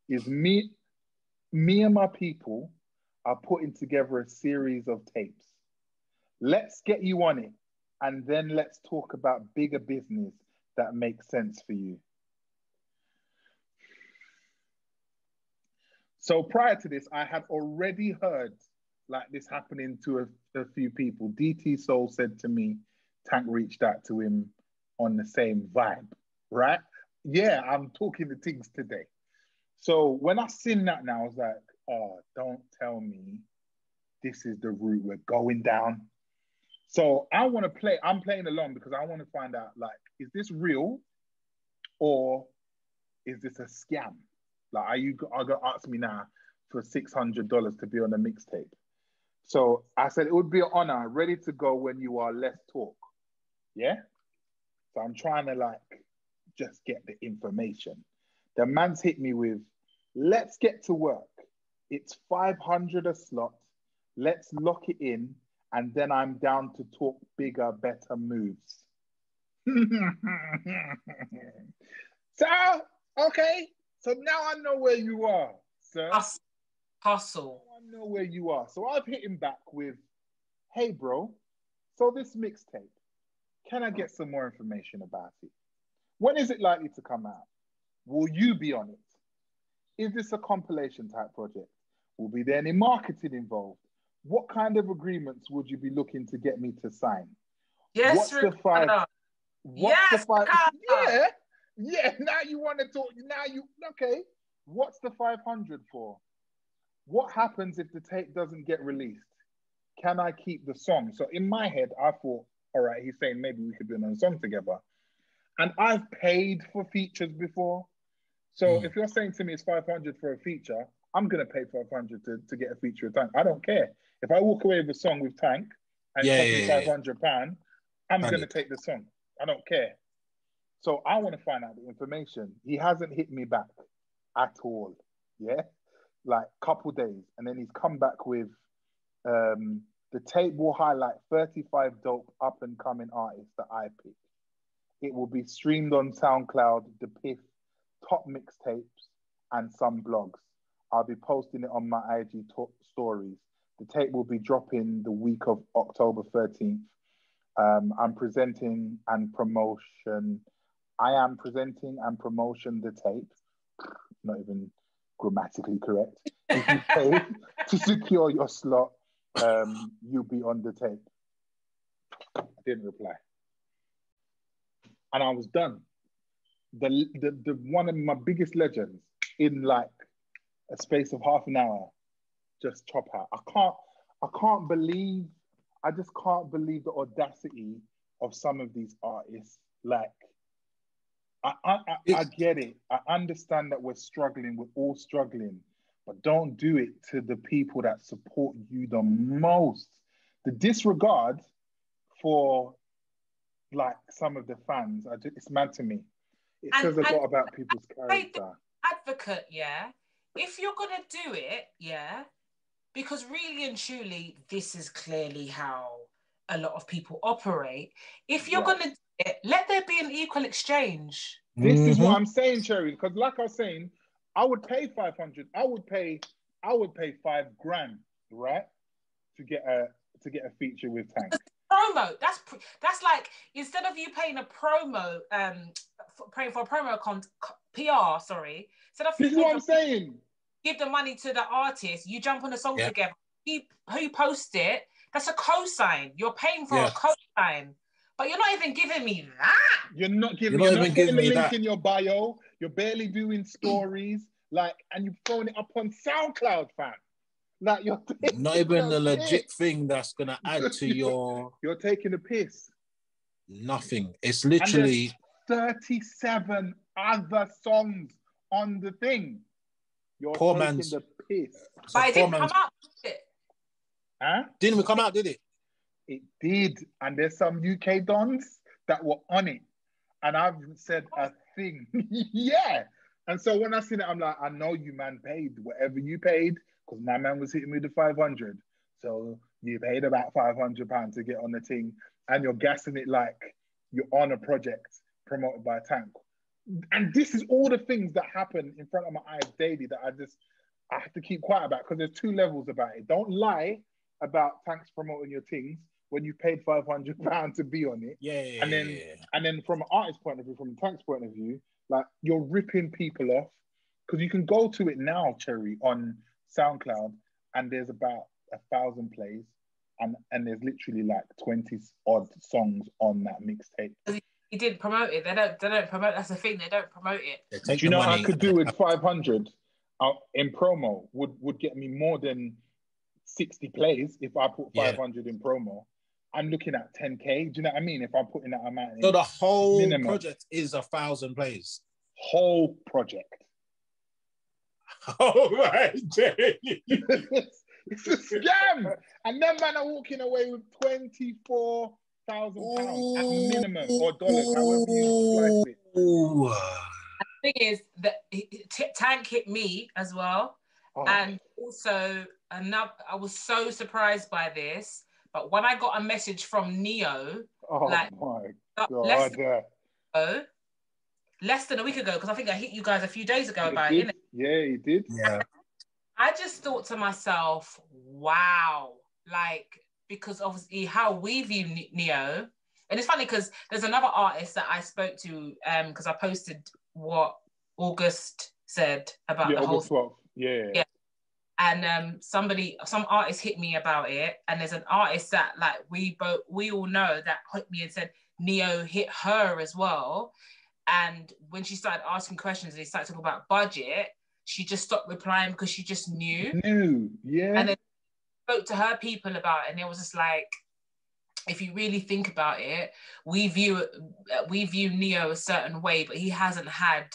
is me, me and my people are putting together a series of tapes. Let's get you on it, and then let's talk about bigger business that makes sense for you. So prior to this, I had already heard like this happening to a, a few people. DT Soul said to me, Tank reached out to him on the same vibe, right? Yeah, I'm talking the things today. So when I seen that now, I was like, oh, don't tell me this is the route we're going down. So I want to play, I'm playing along because I want to find out like, is this real or is this a scam? Like, are you gonna ask me now for six hundred dollars to be on a mixtape? So I said it would be an honor, ready to go when you are. Let's talk. Yeah. So I'm trying to like just get the information. The man's hit me with, let's get to work. It's 500 a slot. Let's lock it in. And then I'm down to talk bigger, better moves. so, okay. So now I know where you are, sir. Hustle. Now I know where you are. So I've hit him back with, hey, bro, so this mixtape, can I get some more information about it? When is it likely to come out? Will you be on it? Is this a compilation type project? Will be there any marketing involved? What kind of agreements would you be looking to get me to sign? Yes, what's the five? What's yes, the five? Yeah, yeah. Now you want to talk. Now you okay? What's the five hundred for? What happens if the tape doesn't get released? Can I keep the song? So in my head, I thought, all right, he's saying maybe we could do a song together. And I've paid for features before. So mm. if you're saying to me it's 500 for a feature, I'm going to pay 500 to, to get a feature with Tank. I don't care. If I walk away with a song with Tank and yeah, costs yeah, 500 pound, I'm going to take the song. I don't care. So I want to find out the information. He hasn't hit me back at all. Yeah. Like couple days. And then he's come back with um, the tape will highlight 35 dope up and coming artists that I pick. It will be streamed on SoundCloud, the Piff, top mixtapes, and some blogs. I'll be posting it on my IG stories. The tape will be dropping the week of October 13th. Um, I'm presenting and promotion. I am presenting and promotion the tape. Not even grammatically correct. If you pay to secure your slot, um, you'll be on the tape. I didn't reply. And I was done. The, the, the one of my biggest legends in like a space of half an hour just chop out. I can't I can't believe I just can't believe the audacity of some of these artists. Like I I, I, I get it. I understand that we're struggling, we're all struggling, but don't do it to the people that support you the most. The disregard for like some of the fans, I just, it's mad to me. It and, says a lot about people's character. Advocate, yeah if you're gonna do it, yeah, because really and truly, this is clearly how a lot of people operate. If you're gonna do it, let there be an equal exchange. This mm-hmm. is what I'm saying, Cherry. Because like I was saying, I would pay 500. I would pay. I would pay five grand, right, to get a to get a feature with Tank. promo. That's that's like instead of you paying a promo, um, paying for a promo con PR. Sorry, So that's this is what I'm saying. Give the money to the artist. You jump on the song yeah. together. He who post it. That's a cosign. You're paying for yeah. a cosign. But you're not even giving me that. You're not giving. You're not, you're not putting the link that. in your bio. You're barely doing stories. Like, and you're throwing it up on SoundCloud, fam. Like you're not even the legit thing that's gonna add to your. You're taking a piss. Nothing. It's literally 37 other songs on the thing. You're poor man's the piss. So but it didn't come out, did it? Huh? Didn't we come out, did it? It did, and there's some UK dons that were on it, and I've said a thing. yeah. And so when I seen it, I'm like, I know you man paid whatever you paid because my man was hitting me the 500. So you paid about 500 pounds to get on the thing and you're gassing it like you're on a project promoted by a tank. And this is all the things that happen in front of my eyes daily that I just, I have to keep quiet about because there's two levels about it. Don't lie about tanks promoting your things when you paid 500 pounds to be on it. Yeah, yeah, And then, yeah, yeah. and then from an artist point of view, from a tank's point of view, like you're ripping people off because you can go to it now, Cherry, on SoundCloud, and there's about a thousand plays, and and there's literally like twenty odd songs on that mixtape. He didn't promote it. They don't. They don't promote. That's the thing. They don't promote it. Do you know I could do with five hundred uh, in promo would would get me more than sixty plays if I put five hundred yeah. in promo. I'm looking at 10k. Do you know what I mean? If I'm putting that amount, in, so the whole minimum. project is a thousand plays. Whole project. Oh my day. it's a scam. And then man are walking away with twenty-four thousand pounds at minimum or dollars, however you slice it. The thing is that Tank hit me as well. Oh. And also another I was so surprised by this. But when I got a message from Ne-Yo, oh like my God. less than, less than a week ago, because I think I hit you guys a few days ago about it. Yeah, he did. Yeah. I just thought to myself, wow, like because obviously how we view Ne-Yo, and it's funny because there's another artist that I spoke to um because I posted what August said about yeah, the August whole 12th. Yeah. yeah. And um somebody some artist hit me about it. And there's an artist that like we both we all know that hit me and said Ne-Yo hit her as well. And when she started asking questions and he started talking about budget, she just stopped replying because she just knew. Knew, yeah. And then spoke to her people about it, and it was just like, if you really think about it, we view we view Ne-Yo a certain way, but he hasn't had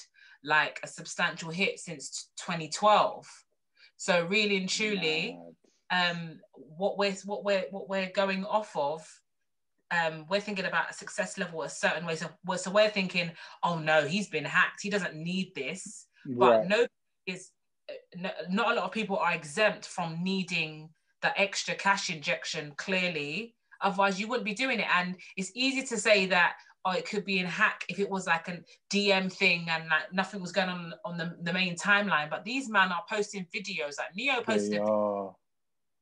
like a substantial hit since 2012. So really and truly, um, what we're what we're what we're going off of um, we're thinking about a success level a certain way. So, so we're thinking, oh no, he's been hacked. He doesn't need this. But right. no, is no, not a lot of people are exempt from needing the extra cash injection. Clearly, otherwise you wouldn't be doing it. And it's easy to say that oh, it could be in hack if it was like a DM thing and like nothing was going on on the, the main timeline. But these men are posting videos. Like Ne-Yo posted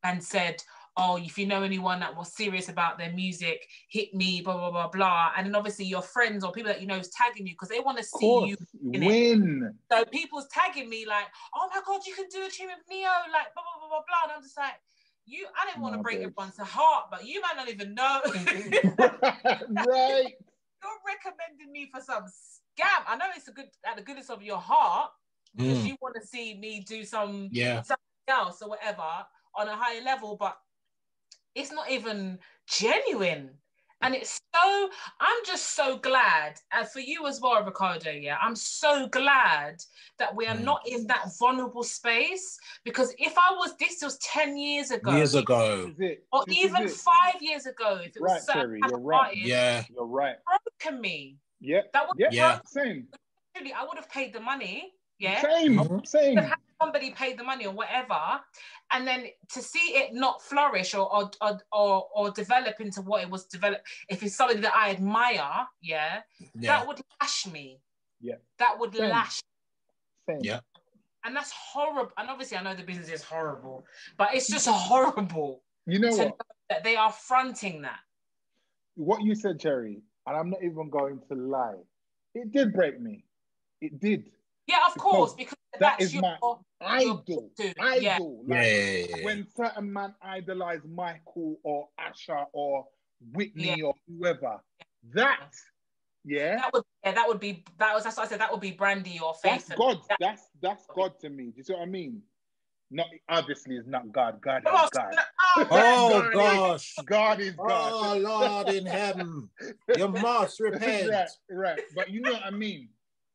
and said, oh, if you know anyone that was serious about their music, hit me, blah, blah, blah, blah. And then obviously your friends or people that you know is tagging you because they want to see you win. It. So people's tagging me like, oh my God, you can do a tune with Ne-Yo, like blah, blah, blah, blah, blah. And I'm just like, you, I didn't want to break your everyone's heart, but you might not even know. right. You're recommending me for some scam. I know it's a good at the goodness of your heart because mm. you want to see me do some yeah. something else or whatever on a higher level, but it's not even genuine. And it's so, I'm just so glad, and for you as well, Ricardo, yeah, I'm so glad that we are mm. not in that vulnerable space because if I was, this was 10 years ago. Years ago. Or this even five years ago, if it was right, Terry, you're right. Artist, yeah. You're right. Broken me. Yeah. That would yeah. yeah. Same. I would have paid the money. Yeah. Same. Mm-hmm. Same somebody paid the money or whatever, and then to see it not flourish or or, or or or develop into what it was developed, if it's something that I admire, yeah, yeah. that would lash me. Yeah. That would Same. lash. Same. Yeah. And that's horrible. And obviously, I know the business is horrible, but it's just horrible. You know what? Know that they are fronting that. what you said, Cherry, and I'm not even going to lie. It did break me. It did. Yeah, of because course, because that is your, my idol. Idol. Yeah. Like, yeah. When certain man idolize Michael or Usher or Whitney yeah. or whoever, that yeah. That would yeah, that would be that was that's what I said. That would be Brandy or Faith. That's God. That, that's that's God to me. Do you see what I mean? Not obviously it's not God. God is God. Oh, oh God gosh. Is, God is oh, God. Oh Lord in heaven. You must repent. right, right. But you know what I mean?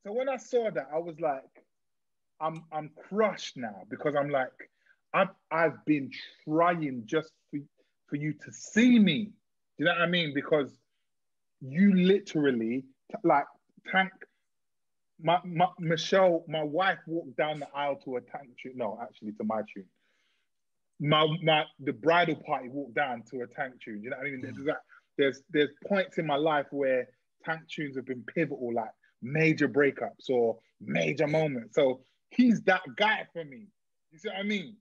So when I saw that, I was like, I'm I'm crushed now because I'm like, I've I've been trying just for, for you to see me. Do you know what I mean? Because you literally like tank my, my Michelle, my wife walked down the aisle to a tank tune. No, actually to my tune. My my the bridal party walked down to a tank tune. Do You know what I mean? There's, hmm. there's there's points in my life where tank tunes have been pivotal, like major breakups or major moments. So he's that guy for me. You see what I mean?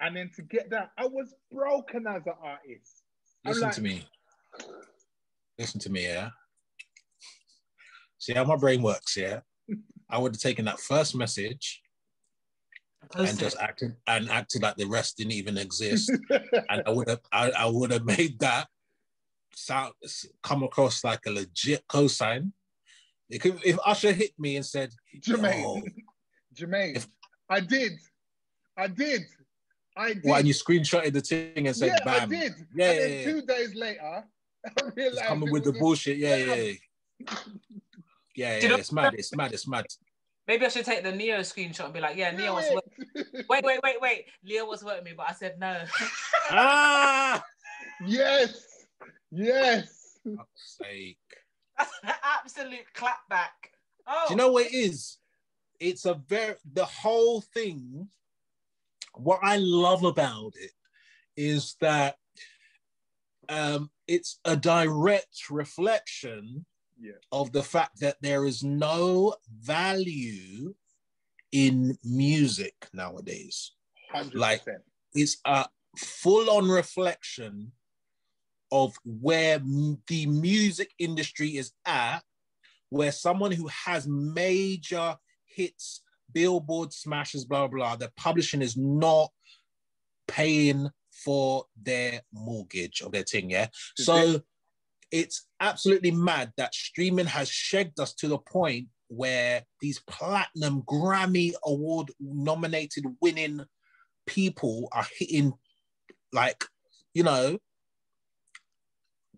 And then to get that, I was broken as an artist. Listen like, to me. Listen to me, yeah. See how my brain works, yeah. I would have taken that first message and just acted and acted like the rest didn't even exist, and I would have I, I would have made that sound come across like a legit cosign. It could, if Usher hit me and said, Jermaine, Jermaine, if, I did, I did, I did. Why? And you screenshotted the thing and said, yeah, "Bam!" I did. Yeah, and yeah, yeah. two days later, I realized it's coming with the bullshit. Yeah, yeah. yeah. Yeah, yeah, it's mad. It's mad. It's mad. Maybe I should take the Ne-Yo screenshot and be like, yeah, Ne-Yo was work- wait, wait, wait, wait. Leo was working me, but I said no. ah, yes, yes. sake. That's an absolute clapback. Oh, do you know what it is? It's a very the whole thing. What I love about it is that um, it's a direct reflection yeah. of the fact that there is no value in music nowadays. 100%. Like it's a full on reflection of where the music industry is at, where someone who has major hits, billboard smashes, blah, blah, blah, the publishing is not paying for their mortgage or their thing, yeah? So it's absolutely mad that streaming has shagged us to the point where these platinum Grammy award nominated winning people are hitting like you know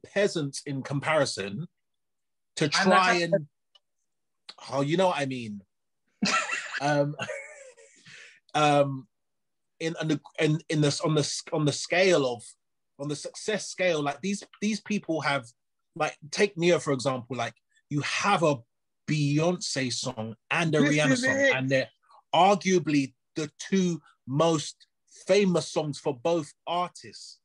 peasants in comparison to try and, and oh you know what I mean um um in on the in, in this on the on the scale of on the success scale like these these people have like take Ne-Yo for example, like you have a Beyonce song and a this Rihanna song, it. and they're arguably the two most famous songs for both artists.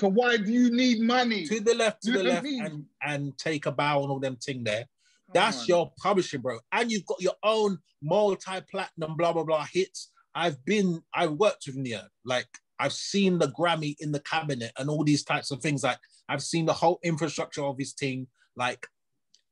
So why do you need money? To the left, to the left, and, and take a bow and all them thing there. That's your publishing, bro. And you've got your own multi-platinum, blah, blah, blah hits. I've been, I've worked with Ne-Yo. Like I've seen the Grammy in the cabinet and all these types of things. Like I've seen the whole infrastructure of his team. Like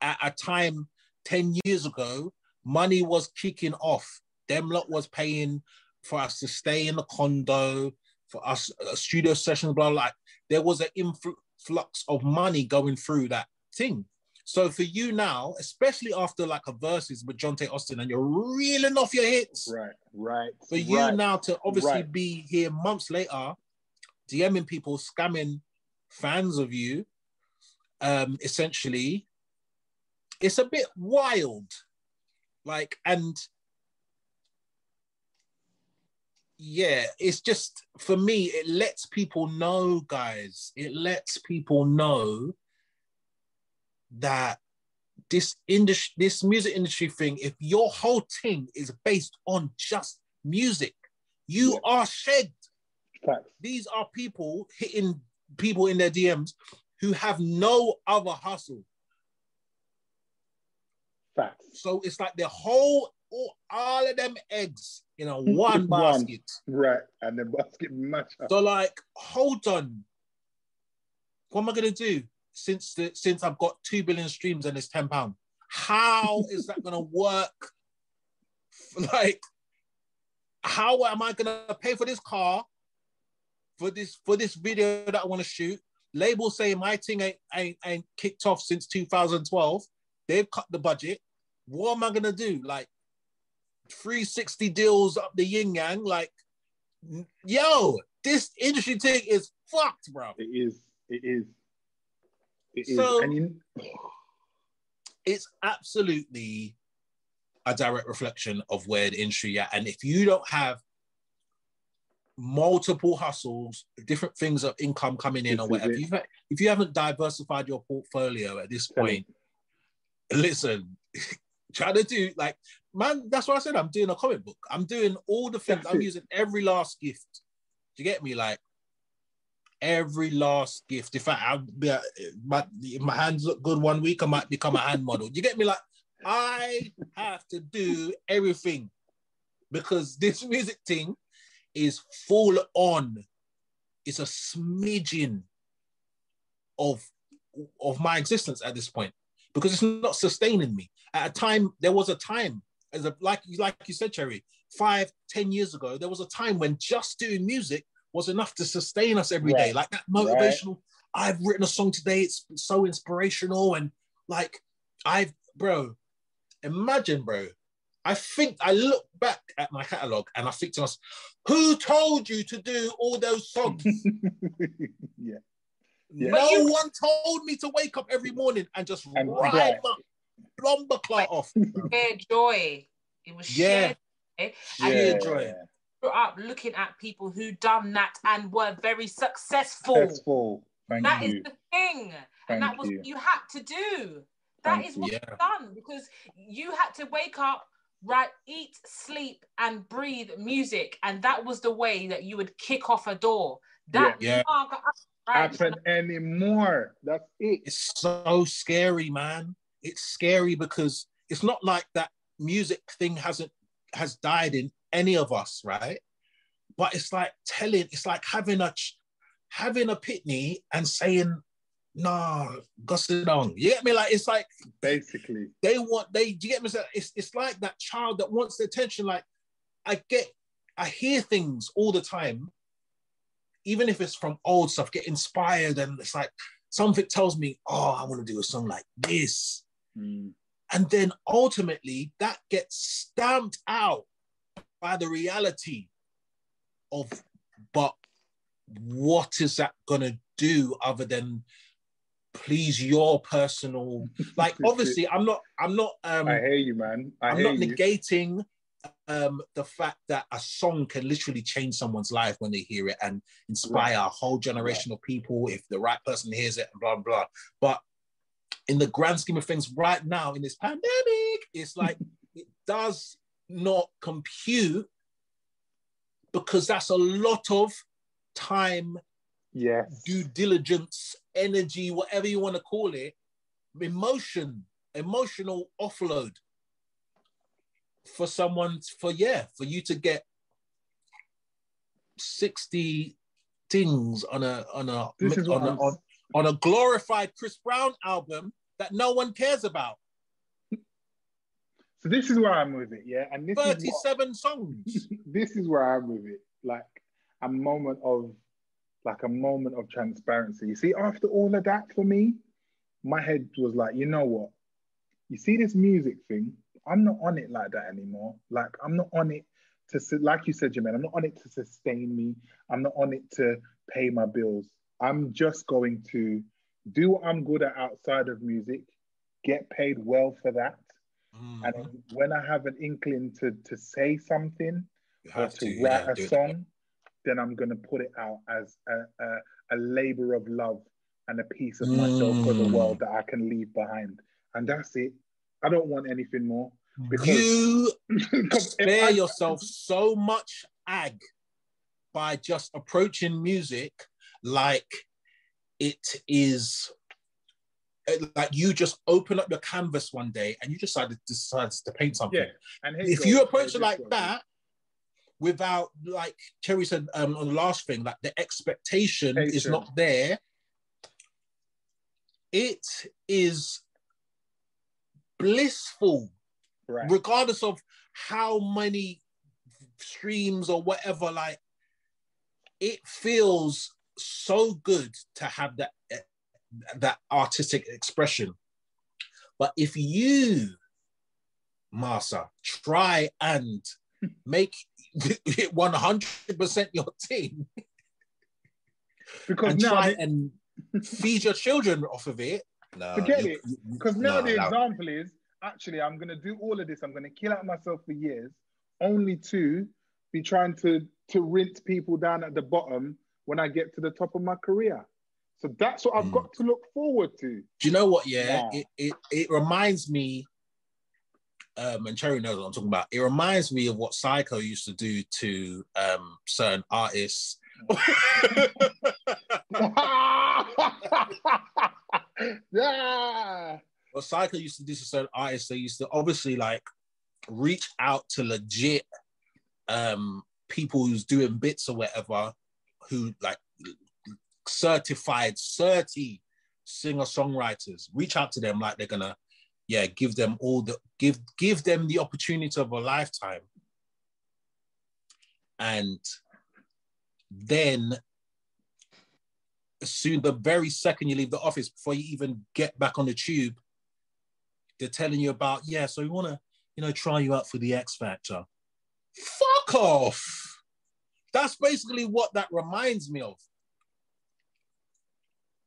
at a time 10 years ago, money was kicking off. Them lot was paying for us to stay in the condo, for us uh, studio sessions, blah, blah. Like there was an influx of money going through that thing. So for you now, especially after like a Verzuz with Johntá Austin, and you're reeling off your hits, right, right. For you right, now to obviously right. be here months later, DMing people, scamming fans of you, um, essentially, it's a bit wild. Like, and yeah, it's just for me, it lets people know, guys, it lets people know that this industry, this music industry thing, if your whole thing is based on just music, you yeah. are shed. Facts. These are people hitting people in their DMs who have no other hustle. Facts. So it's like the whole, all, of them eggs in a one basket. Right. And the basket match. So like, hold on. what am I gonna do since the since I've got two billion streams and it's ten pound? How is that gonna work? Like, how am I gonna pay for this car? For this for this video that I want to shoot, label saying my thing ain't, ain't ain't kicked off since 2012. They've cut the budget. What am I gonna do? Like 360 deals up the yin yang. Like, yo, this industry thing is fucked, bro. It is. It is. It is. So- and you, It's absolutely a direct reflection of where the industry at. And if you don't have multiple hustles, different things of income coming in This or whatever, if, if you haven't diversified your portfolio at this point, listen, try to do like, man, that's what I said. I'm doing a comic book. I'm doing all the things. I'm using every last gift. Do you get me? Like, every last gift. if fact, I'll be, uh, my, my hands look good one week, I might become a hand model. do You get me? Like, I have to do everything because this music thing is full on. It's a smidgen of of my existence at this point because it's not sustaining me. At a time, there was a time, as a like like you said, Cherry, five, ten years ago, there was a time when just doing music was enough to sustain us every day. Right. Like that motivational. I've written a song today. It's so inspirational and like I've bro. Imagine, bro. I think I look back at my catalog and I think to us, who told you to do all those songs? yeah. Yeah. No you- one told me to wake up every morning and just And ride right. my lumber clock off. bro. shared joy. It was Yeah. shared. joy. And Yeah. joy. grew up looking at people who done that and were very successful. Successful. Thank That is you. the thing. Thank and that was you. what you had to do. That Thank is you. what Yeah. you've done because you had to wake up, right, eat, sleep, and breathe music. And that was the way that you would kick off a door. That Yeah. mark- right, Happen anymore. That's it. It's so scary, man. It's scary because it's not like that music thing hasn't has died in any of us, right? But it's like telling, it's like having a having a pitney and saying, nah, go sit down. You get me? Like it's like Basically. they want they do you get me? It's it's like that child that wants the attention. Like I get, I hear things all the time, even if it's from old stuff, get inspired, and it's like something tells me, oh, I want to do a song like this. Mm. And then ultimately that gets stamped out by the reality of, but what is that gonna do other than please your personal like obviously I'm not I'm not um I hear you, man. I I'm hear not you. negating um, the fact that a song can literally change someone's life when they hear it and inspire a whole generation of people if the right person hears it and blah blah. But in the grand scheme of things, right now in this pandemic, it's like it does not compute because that's a lot of time, yes. due diligence, energy, whatever you want to call it, emotion, emotional offload for someone for yeah for you to get 60 things on a on a This on a, on, on a glorified chris brown album that no one cares about So this is where I'm with it, yeah. And this is what, 37 songs this is where I'm with it. Like a moment of like a moment of transparency. You see, after all of that for me, my head was like, you know what? You see this music thing, I'm not on it like that anymore. Like I'm not on it to like you said, Jermaine, I'm not on it to sustain me. I'm not on it to pay my bills. I'm just going to do what I'm good at outside of music, get paid well for that. Mhm. And when I have an inkling to to say something, or to to write a it. song, then I'm gonna put it out as a, a, a labor of love and a piece of myself for the Mm. world that I can leave behind. And that's it. I don't want anything more. Because, you because spare I- yourself so much ag by just approaching music like it is uh, like you just open up your canvas one day and you decided decides to paint something. yeah. And If goes, you approach it like goes. that, without like Cherry said um, on the last thing, like the expectation is Expectation. not there. it is blissful, Right. regardless of how many streams or whatever. Like, it feels so good to have that that artistic expression. But if you, Masa, try and make it one hundred percent your team, Because and now, try and feed your children off of it. No, Forget you- it. because now no, the no. example is actually I'm going to do all of this. I'm going to kill out myself for years, only to be trying to to rinse people down at the bottom when I get to the top of my career. So that's what I've Mm. got to look forward to. Do you know what? Yeah, Yeah. It, it it reminds me. Um, and Cherry knows what I'm talking about. It reminds me of what Syco used to do to um, certain artists. yeah. what Syco used to do to certain artists, they used to obviously like reach out to legit um people who's doing bits or whatever, who like certified, certi singer songwriters. Reach out to them like they're gonna, yeah, give them all the give give them the opportunity of a lifetime. And then soon the very second you leave the office before you even get back on the tube they're telling you about yeah so we want to you know try you out for the x factor. Fuck off! That's basically what that reminds me of.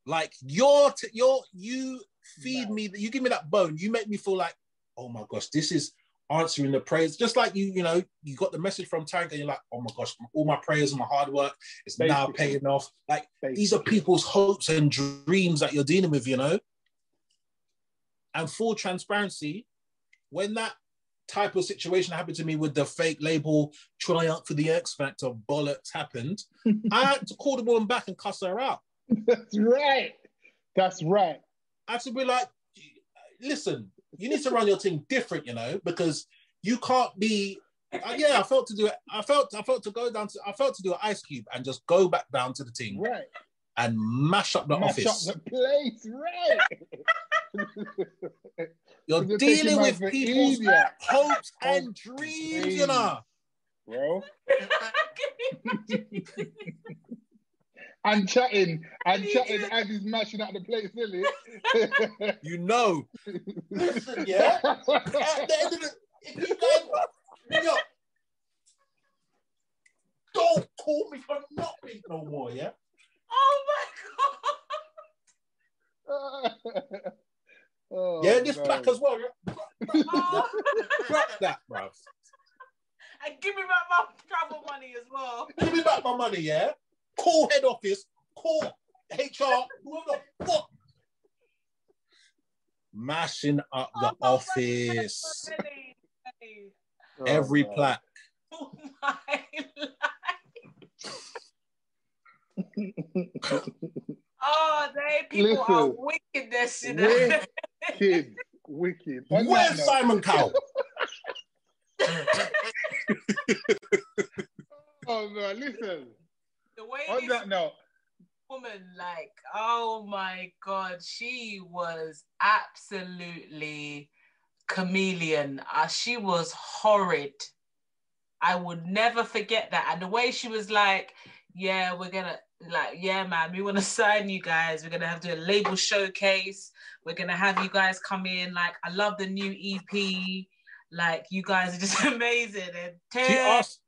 Like you're t- you're you feed me you give me that bone you make me feel like oh my gosh this is answering the prayers just like you you know you got the message from tank and you're like oh my gosh all my prayers and my hard work is now paying off like these are people's hopes and dreams that you're dealing with, you know. And full transparency, when that type of situation happened to me with the fake label tryout for the X Factor bollocks happened, I had to call the woman back and cuss her out. That's right. That's right. I had to be like, listen, you need to run your team different, you know, because you can't be. Uh, yeah, I felt to do it. I felt I felt to go down to I felt to do an ice cube and just go back down to the team Right. and mash up the Mash office. up the place. Right. You're You're dealing with my people's idiot. hopes and dreams, you know. Bro. And chatting, and chatting as he's mashing up the place, silly. You know. Listen, yeah. At the end of the, if you guys, yo, don't call me for nothing no more, yeah. oh my god. Oh, yeah, this no. black as well. Yeah? Oh. my! Drop that, bro. and give me back my travel money as well. Give me back my money, yeah. Call head office. Call HR. Whoever the fuck. Mashing up the Oh, office. money, money. Oh, Every God. plaque. Oh my life. Oh, they people are Listen. wickedness, you know. Wicked, wicked. On that Where's Simon Cowell? Oh no, listen. The way On this that note, woman, like, oh my god, she was absolutely chameleon. Uh, she was horrid. I would never forget that. And the way she was like, yeah, we're gonna like, yeah, man, we want to sign you guys. We're gonna have to do a label showcase. We're gonna have you guys come in. Like, I love the new EP. Like, you guys are just amazing. And She tears, asked,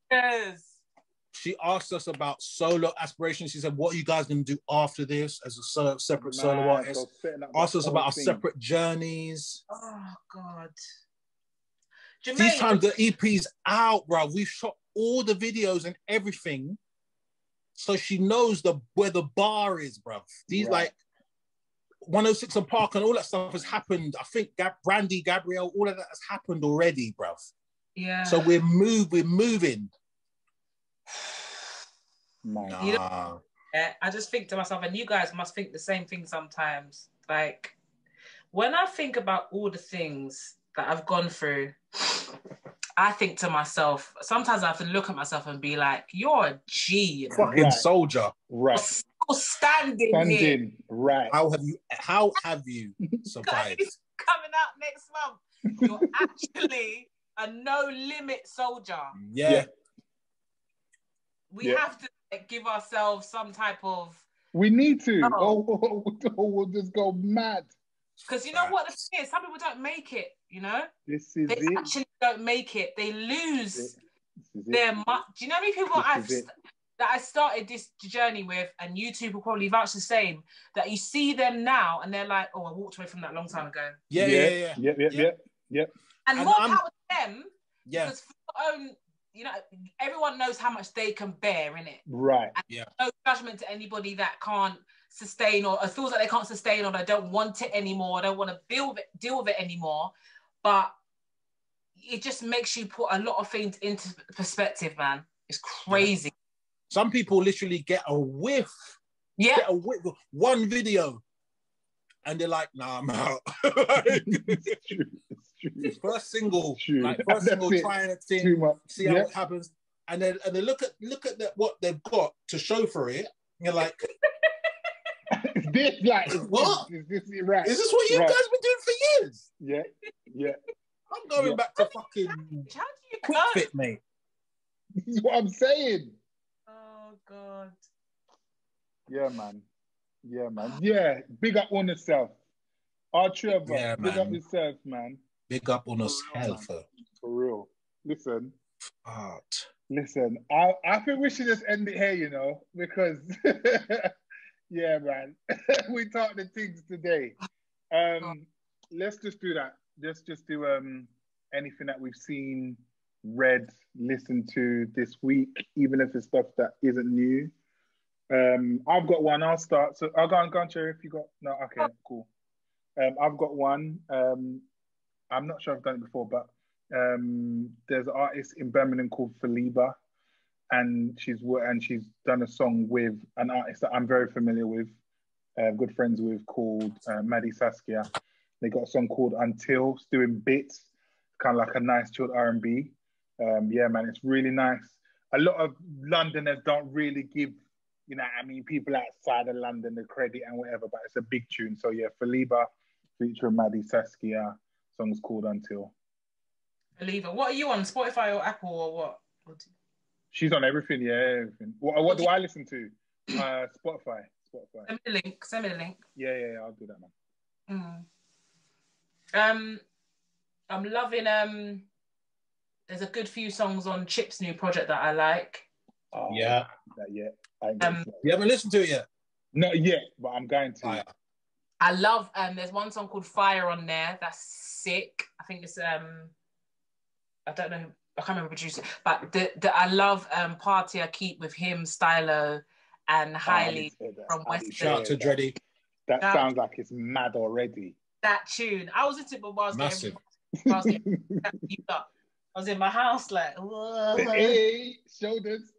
she asked us about solo aspirations. She said, What are you guys going to do after this as a so- separate solo artist? so setting up the Asked us whole about our separate journeys. Oh God. These Jermaine, times the EP's out, bro. We've shot all the videos and everything. So she knows the where the bar is, bro. These Right. like 106 and Park and all that stuff has happened. I think Gab- Brandy, Gabrielle, all of that has happened already, bro. yeah. So we're move, we're moving. Man. Nah. You Yeah, I just think to myself, and you guys must think the same thing sometimes. Like when I think about all the things that I've gone through, I think to myself, sometimes I have to look at myself and be like, you're a G, you know? Fucking Right. soldier. Right. standing, standing, here. right? How have you? How have you survived? coming out next month. You're actually a no limit soldier. Yeah. yeah. We yeah. have to give ourselves some type of. We need to. Oh, oh, oh we'll just go mad. Because you know what the thing is, some people don't make it. You know, this is they it. actually don't make it. They lose their. Mu- Do you know how many people this I've st- that I started this journey with, and YouTube will probably vouch the same. That you see them now, and they're like, "Oh, I walked away from that long time ago." Yeah, yeah, yeah, yeah, yeah, yeah, yeah. yeah. And, and more I'm, power to them. Yeah. Because for own, you know, everyone knows how much they can bear in it. Right. And yeah. No judgment to anybody that can't sustain or, or feels like they can't sustain or they don't want it anymore. I don't want to deal with it, deal with it anymore. But it just makes you put a lot of things into perspective, man. It's crazy. Some people literally get a whiff. Yeah. Get a whiff. One video. And they're like, nah, I'm out. first single, like first single trying to see, see how it happens. And then and then look at look at the, what they've got to show for it. you're like, this like what? Is this, right? Is this what you right. guys been doing for years? Yeah, yeah. I'm going yeah. back to fucking how do you fit, mate. This is what I'm saying. Oh god. Yeah, man. Yeah, man. Yeah, big up on yourself. Our Trevor, yeah, big up yourself, man. Big up on yourself. For real. Listen. Art. Listen, I, I think we should just end it here, you know, because yeah, man. we talked the things today. Um, let's just do that. Let's just do um anything that we've seen read, listened to this week, even if it's stuff that isn't new. Um, I've got one. I'll start. So I'll go on, go on, Cherry, if you got no. Okay, cool. Um, I've got one. Um, I'm not sure I've done it before, but um, there's an artist in Birmingham called Faliba, and she's and she's done a song with an artist that I'm very familiar with, uh, good friends with, called uh, Maddie Saskia. They got a song called Until, it's doing bits, kind of like a nice chilled R&B um, yeah, man, it's really nice. A lot of Londoners don't really give, you know, I mean, people outside of London the credit and whatever, but it's a big tune. So yeah, Faliba featuring Maddie Saskia, song's called Until. Faliba, what are you on? Spotify or Apple or what? She's on everything, yeah, everything. What, what, what do you... I listen to? Uh, Spotify. Spotify. Send me the link. Send me the link. Yeah, yeah, yeah I'll do that, man. Mm. Um, I'm loving um there's a good few songs on Chip's new project that I like. Oh, yeah. Not yet. Um, you haven't listened to it yet? Not yet, but I'm going to. Oh, yeah. I love um there's one song called Fire on there that's sick. I think it's um I don't know I can't remember producer, but the, the I love um Party I Keep with him, Stylo and Hailey oh, from West. Shout out to Dreddy. That, that sounds like it's mad already. That tune. I was into it, but I was Massive. Getting, I was getting. I was in my house like, Whoa. hey, shoulders.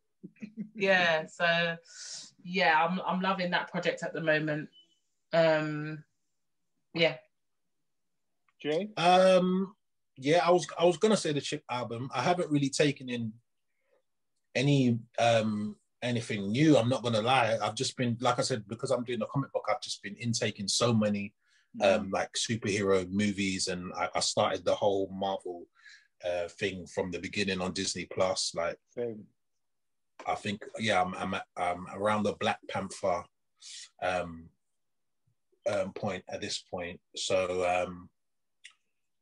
yeah, so yeah, I'm I'm loving that project at the moment. Um, yeah. Jay. Um, yeah, I was I was gonna say the Chip album. I haven't really taken in any um anything new. I'm not gonna lie. I've just been like I said because I'm doing a comic book. I've just been intaking so many um mm. like superhero movies, and I, I started the whole Marvel uh, thing from the beginning on Disney Plus. Like, Same. I think, yeah, I'm, I'm, I'm around the Black Panther um, um, point at this point. So, um,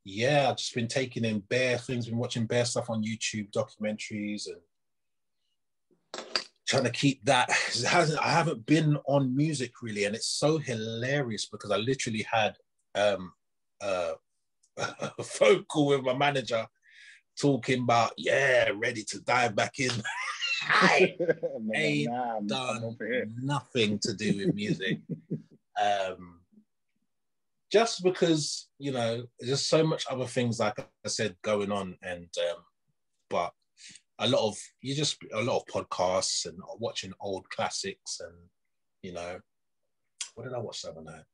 yeah, I've just been taking in bare things, been watching bare stuff on YouTube, documentaries, and trying to keep that. I haven't been on music really, and it's so hilarious because I literally had um, uh, a phone call with my manager talking about, yeah, ready to dive back in. I ain't nah, done nothing to do with music. Um, just because, you know, there's so much other things, like I said, going on. And, um, but a lot of, you just, a lot of podcasts and watching old classics and, you know, what did I watch the other night?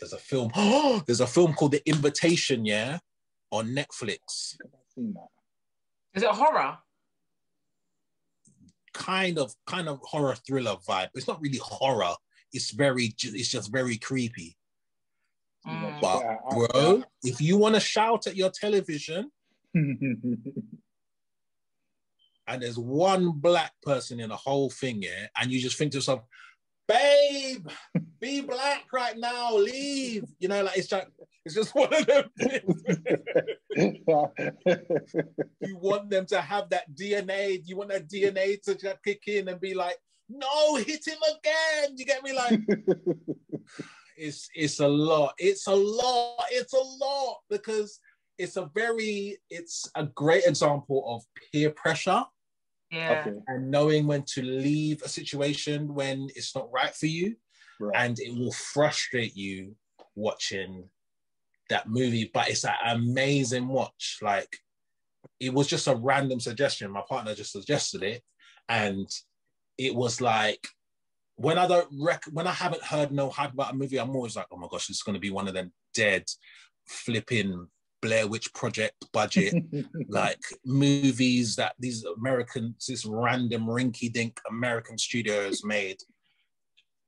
There's a film. Oh, there's a film called The Invitation. Yeah, on Netflix. I've seen that. Is it a horror? kind of kind of horror thriller vibe. It's not really horror. It's very it's just very creepy. Mm. But bro, if you want to shout at your television and there's one black person in the whole thing, yeah, and you just think to yourself, babe, be black right now, leave. You know, like it's just it's just one of them you want them to have that DNA, you want that DNA to just kick in and be like, no, hit him again. You get me? Like it's it's a lot. It's a lot. It's a lot because it's a very it's a great example of peer pressure yeah. Okay. And knowing when to leave a situation when it's not right for you. Right. And it will frustrate you watching that movie, but it's an amazing watch. Like it was just a random suggestion. My partner just suggested it. And it was like when I don't rec when I haven't heard no hype about a movie, I'm always like, oh my gosh, it's gonna be one of them dead flipping Blair Witch Project budget, like movies that these American, this random rinky dink American studios made.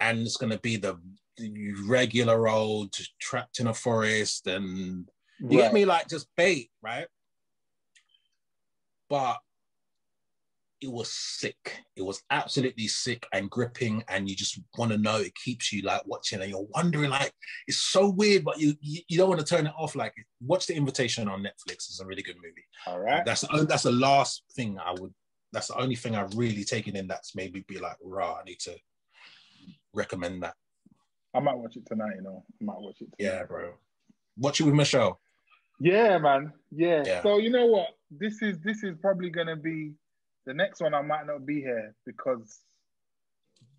And it's going to be the, the, regular old trapped in a forest. And you right. get me like just bait, right? But it was sick. It was hmm. absolutely sick and gripping, and you just want to know. It keeps you like watching, and you're wondering like it's so weird, but you you, you don't want to turn it off. Like watch the Invitation on Netflix. It's a really good movie. All right, that's the, that's the last thing I would. That's the only thing I've really taken in. That's maybe be like, raw. I need to recommend that. I might watch it tonight. You know, I might watch it. Tonight. Yeah, bro. Watch it with Michelle. Yeah, man. Yeah. yeah. So you know what? This is this is probably gonna be the next one I might not be here because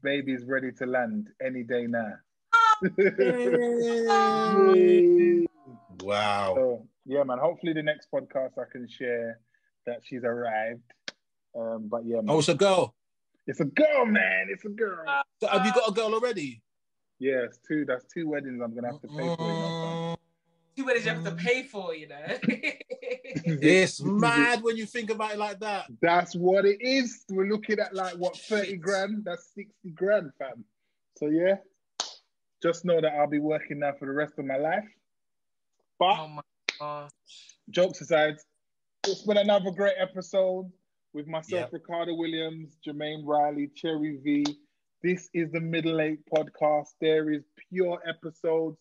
baby's ready to land any day now. wow. So, yeah, man. Hopefully, the next podcast I can share that she's arrived. Um, but yeah, man. oh, it's a girl. It's a girl, man. It's a girl. So have you got a girl already? Yes, yeah, two. That's two weddings I'm gonna have to pay for. You know, two weddings you have to mm. pay for. You know. it's mad when you think about it like that. That's what it is. We're looking at like what 30 grand? That's 60 grand, fam. So yeah, just know that I'll be working now for the rest of my life. But oh my gosh. jokes aside, it's been another great episode with myself, yep. Ricardo Williams, Jermaine Riley, Cherry V. This is the Middle Eight podcast. There is pure episodes.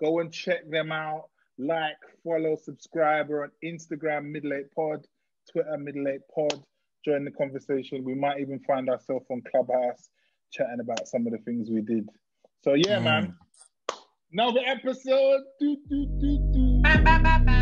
Go and check them out like, follow, subscribe. on Instagram, Middle Eight Pod, Twitter, Middle Eight Pod. Join the conversation. We might even find ourselves on Clubhouse chatting about some of the things we did. So yeah, mm. man. Another episode. Do, do, do, do.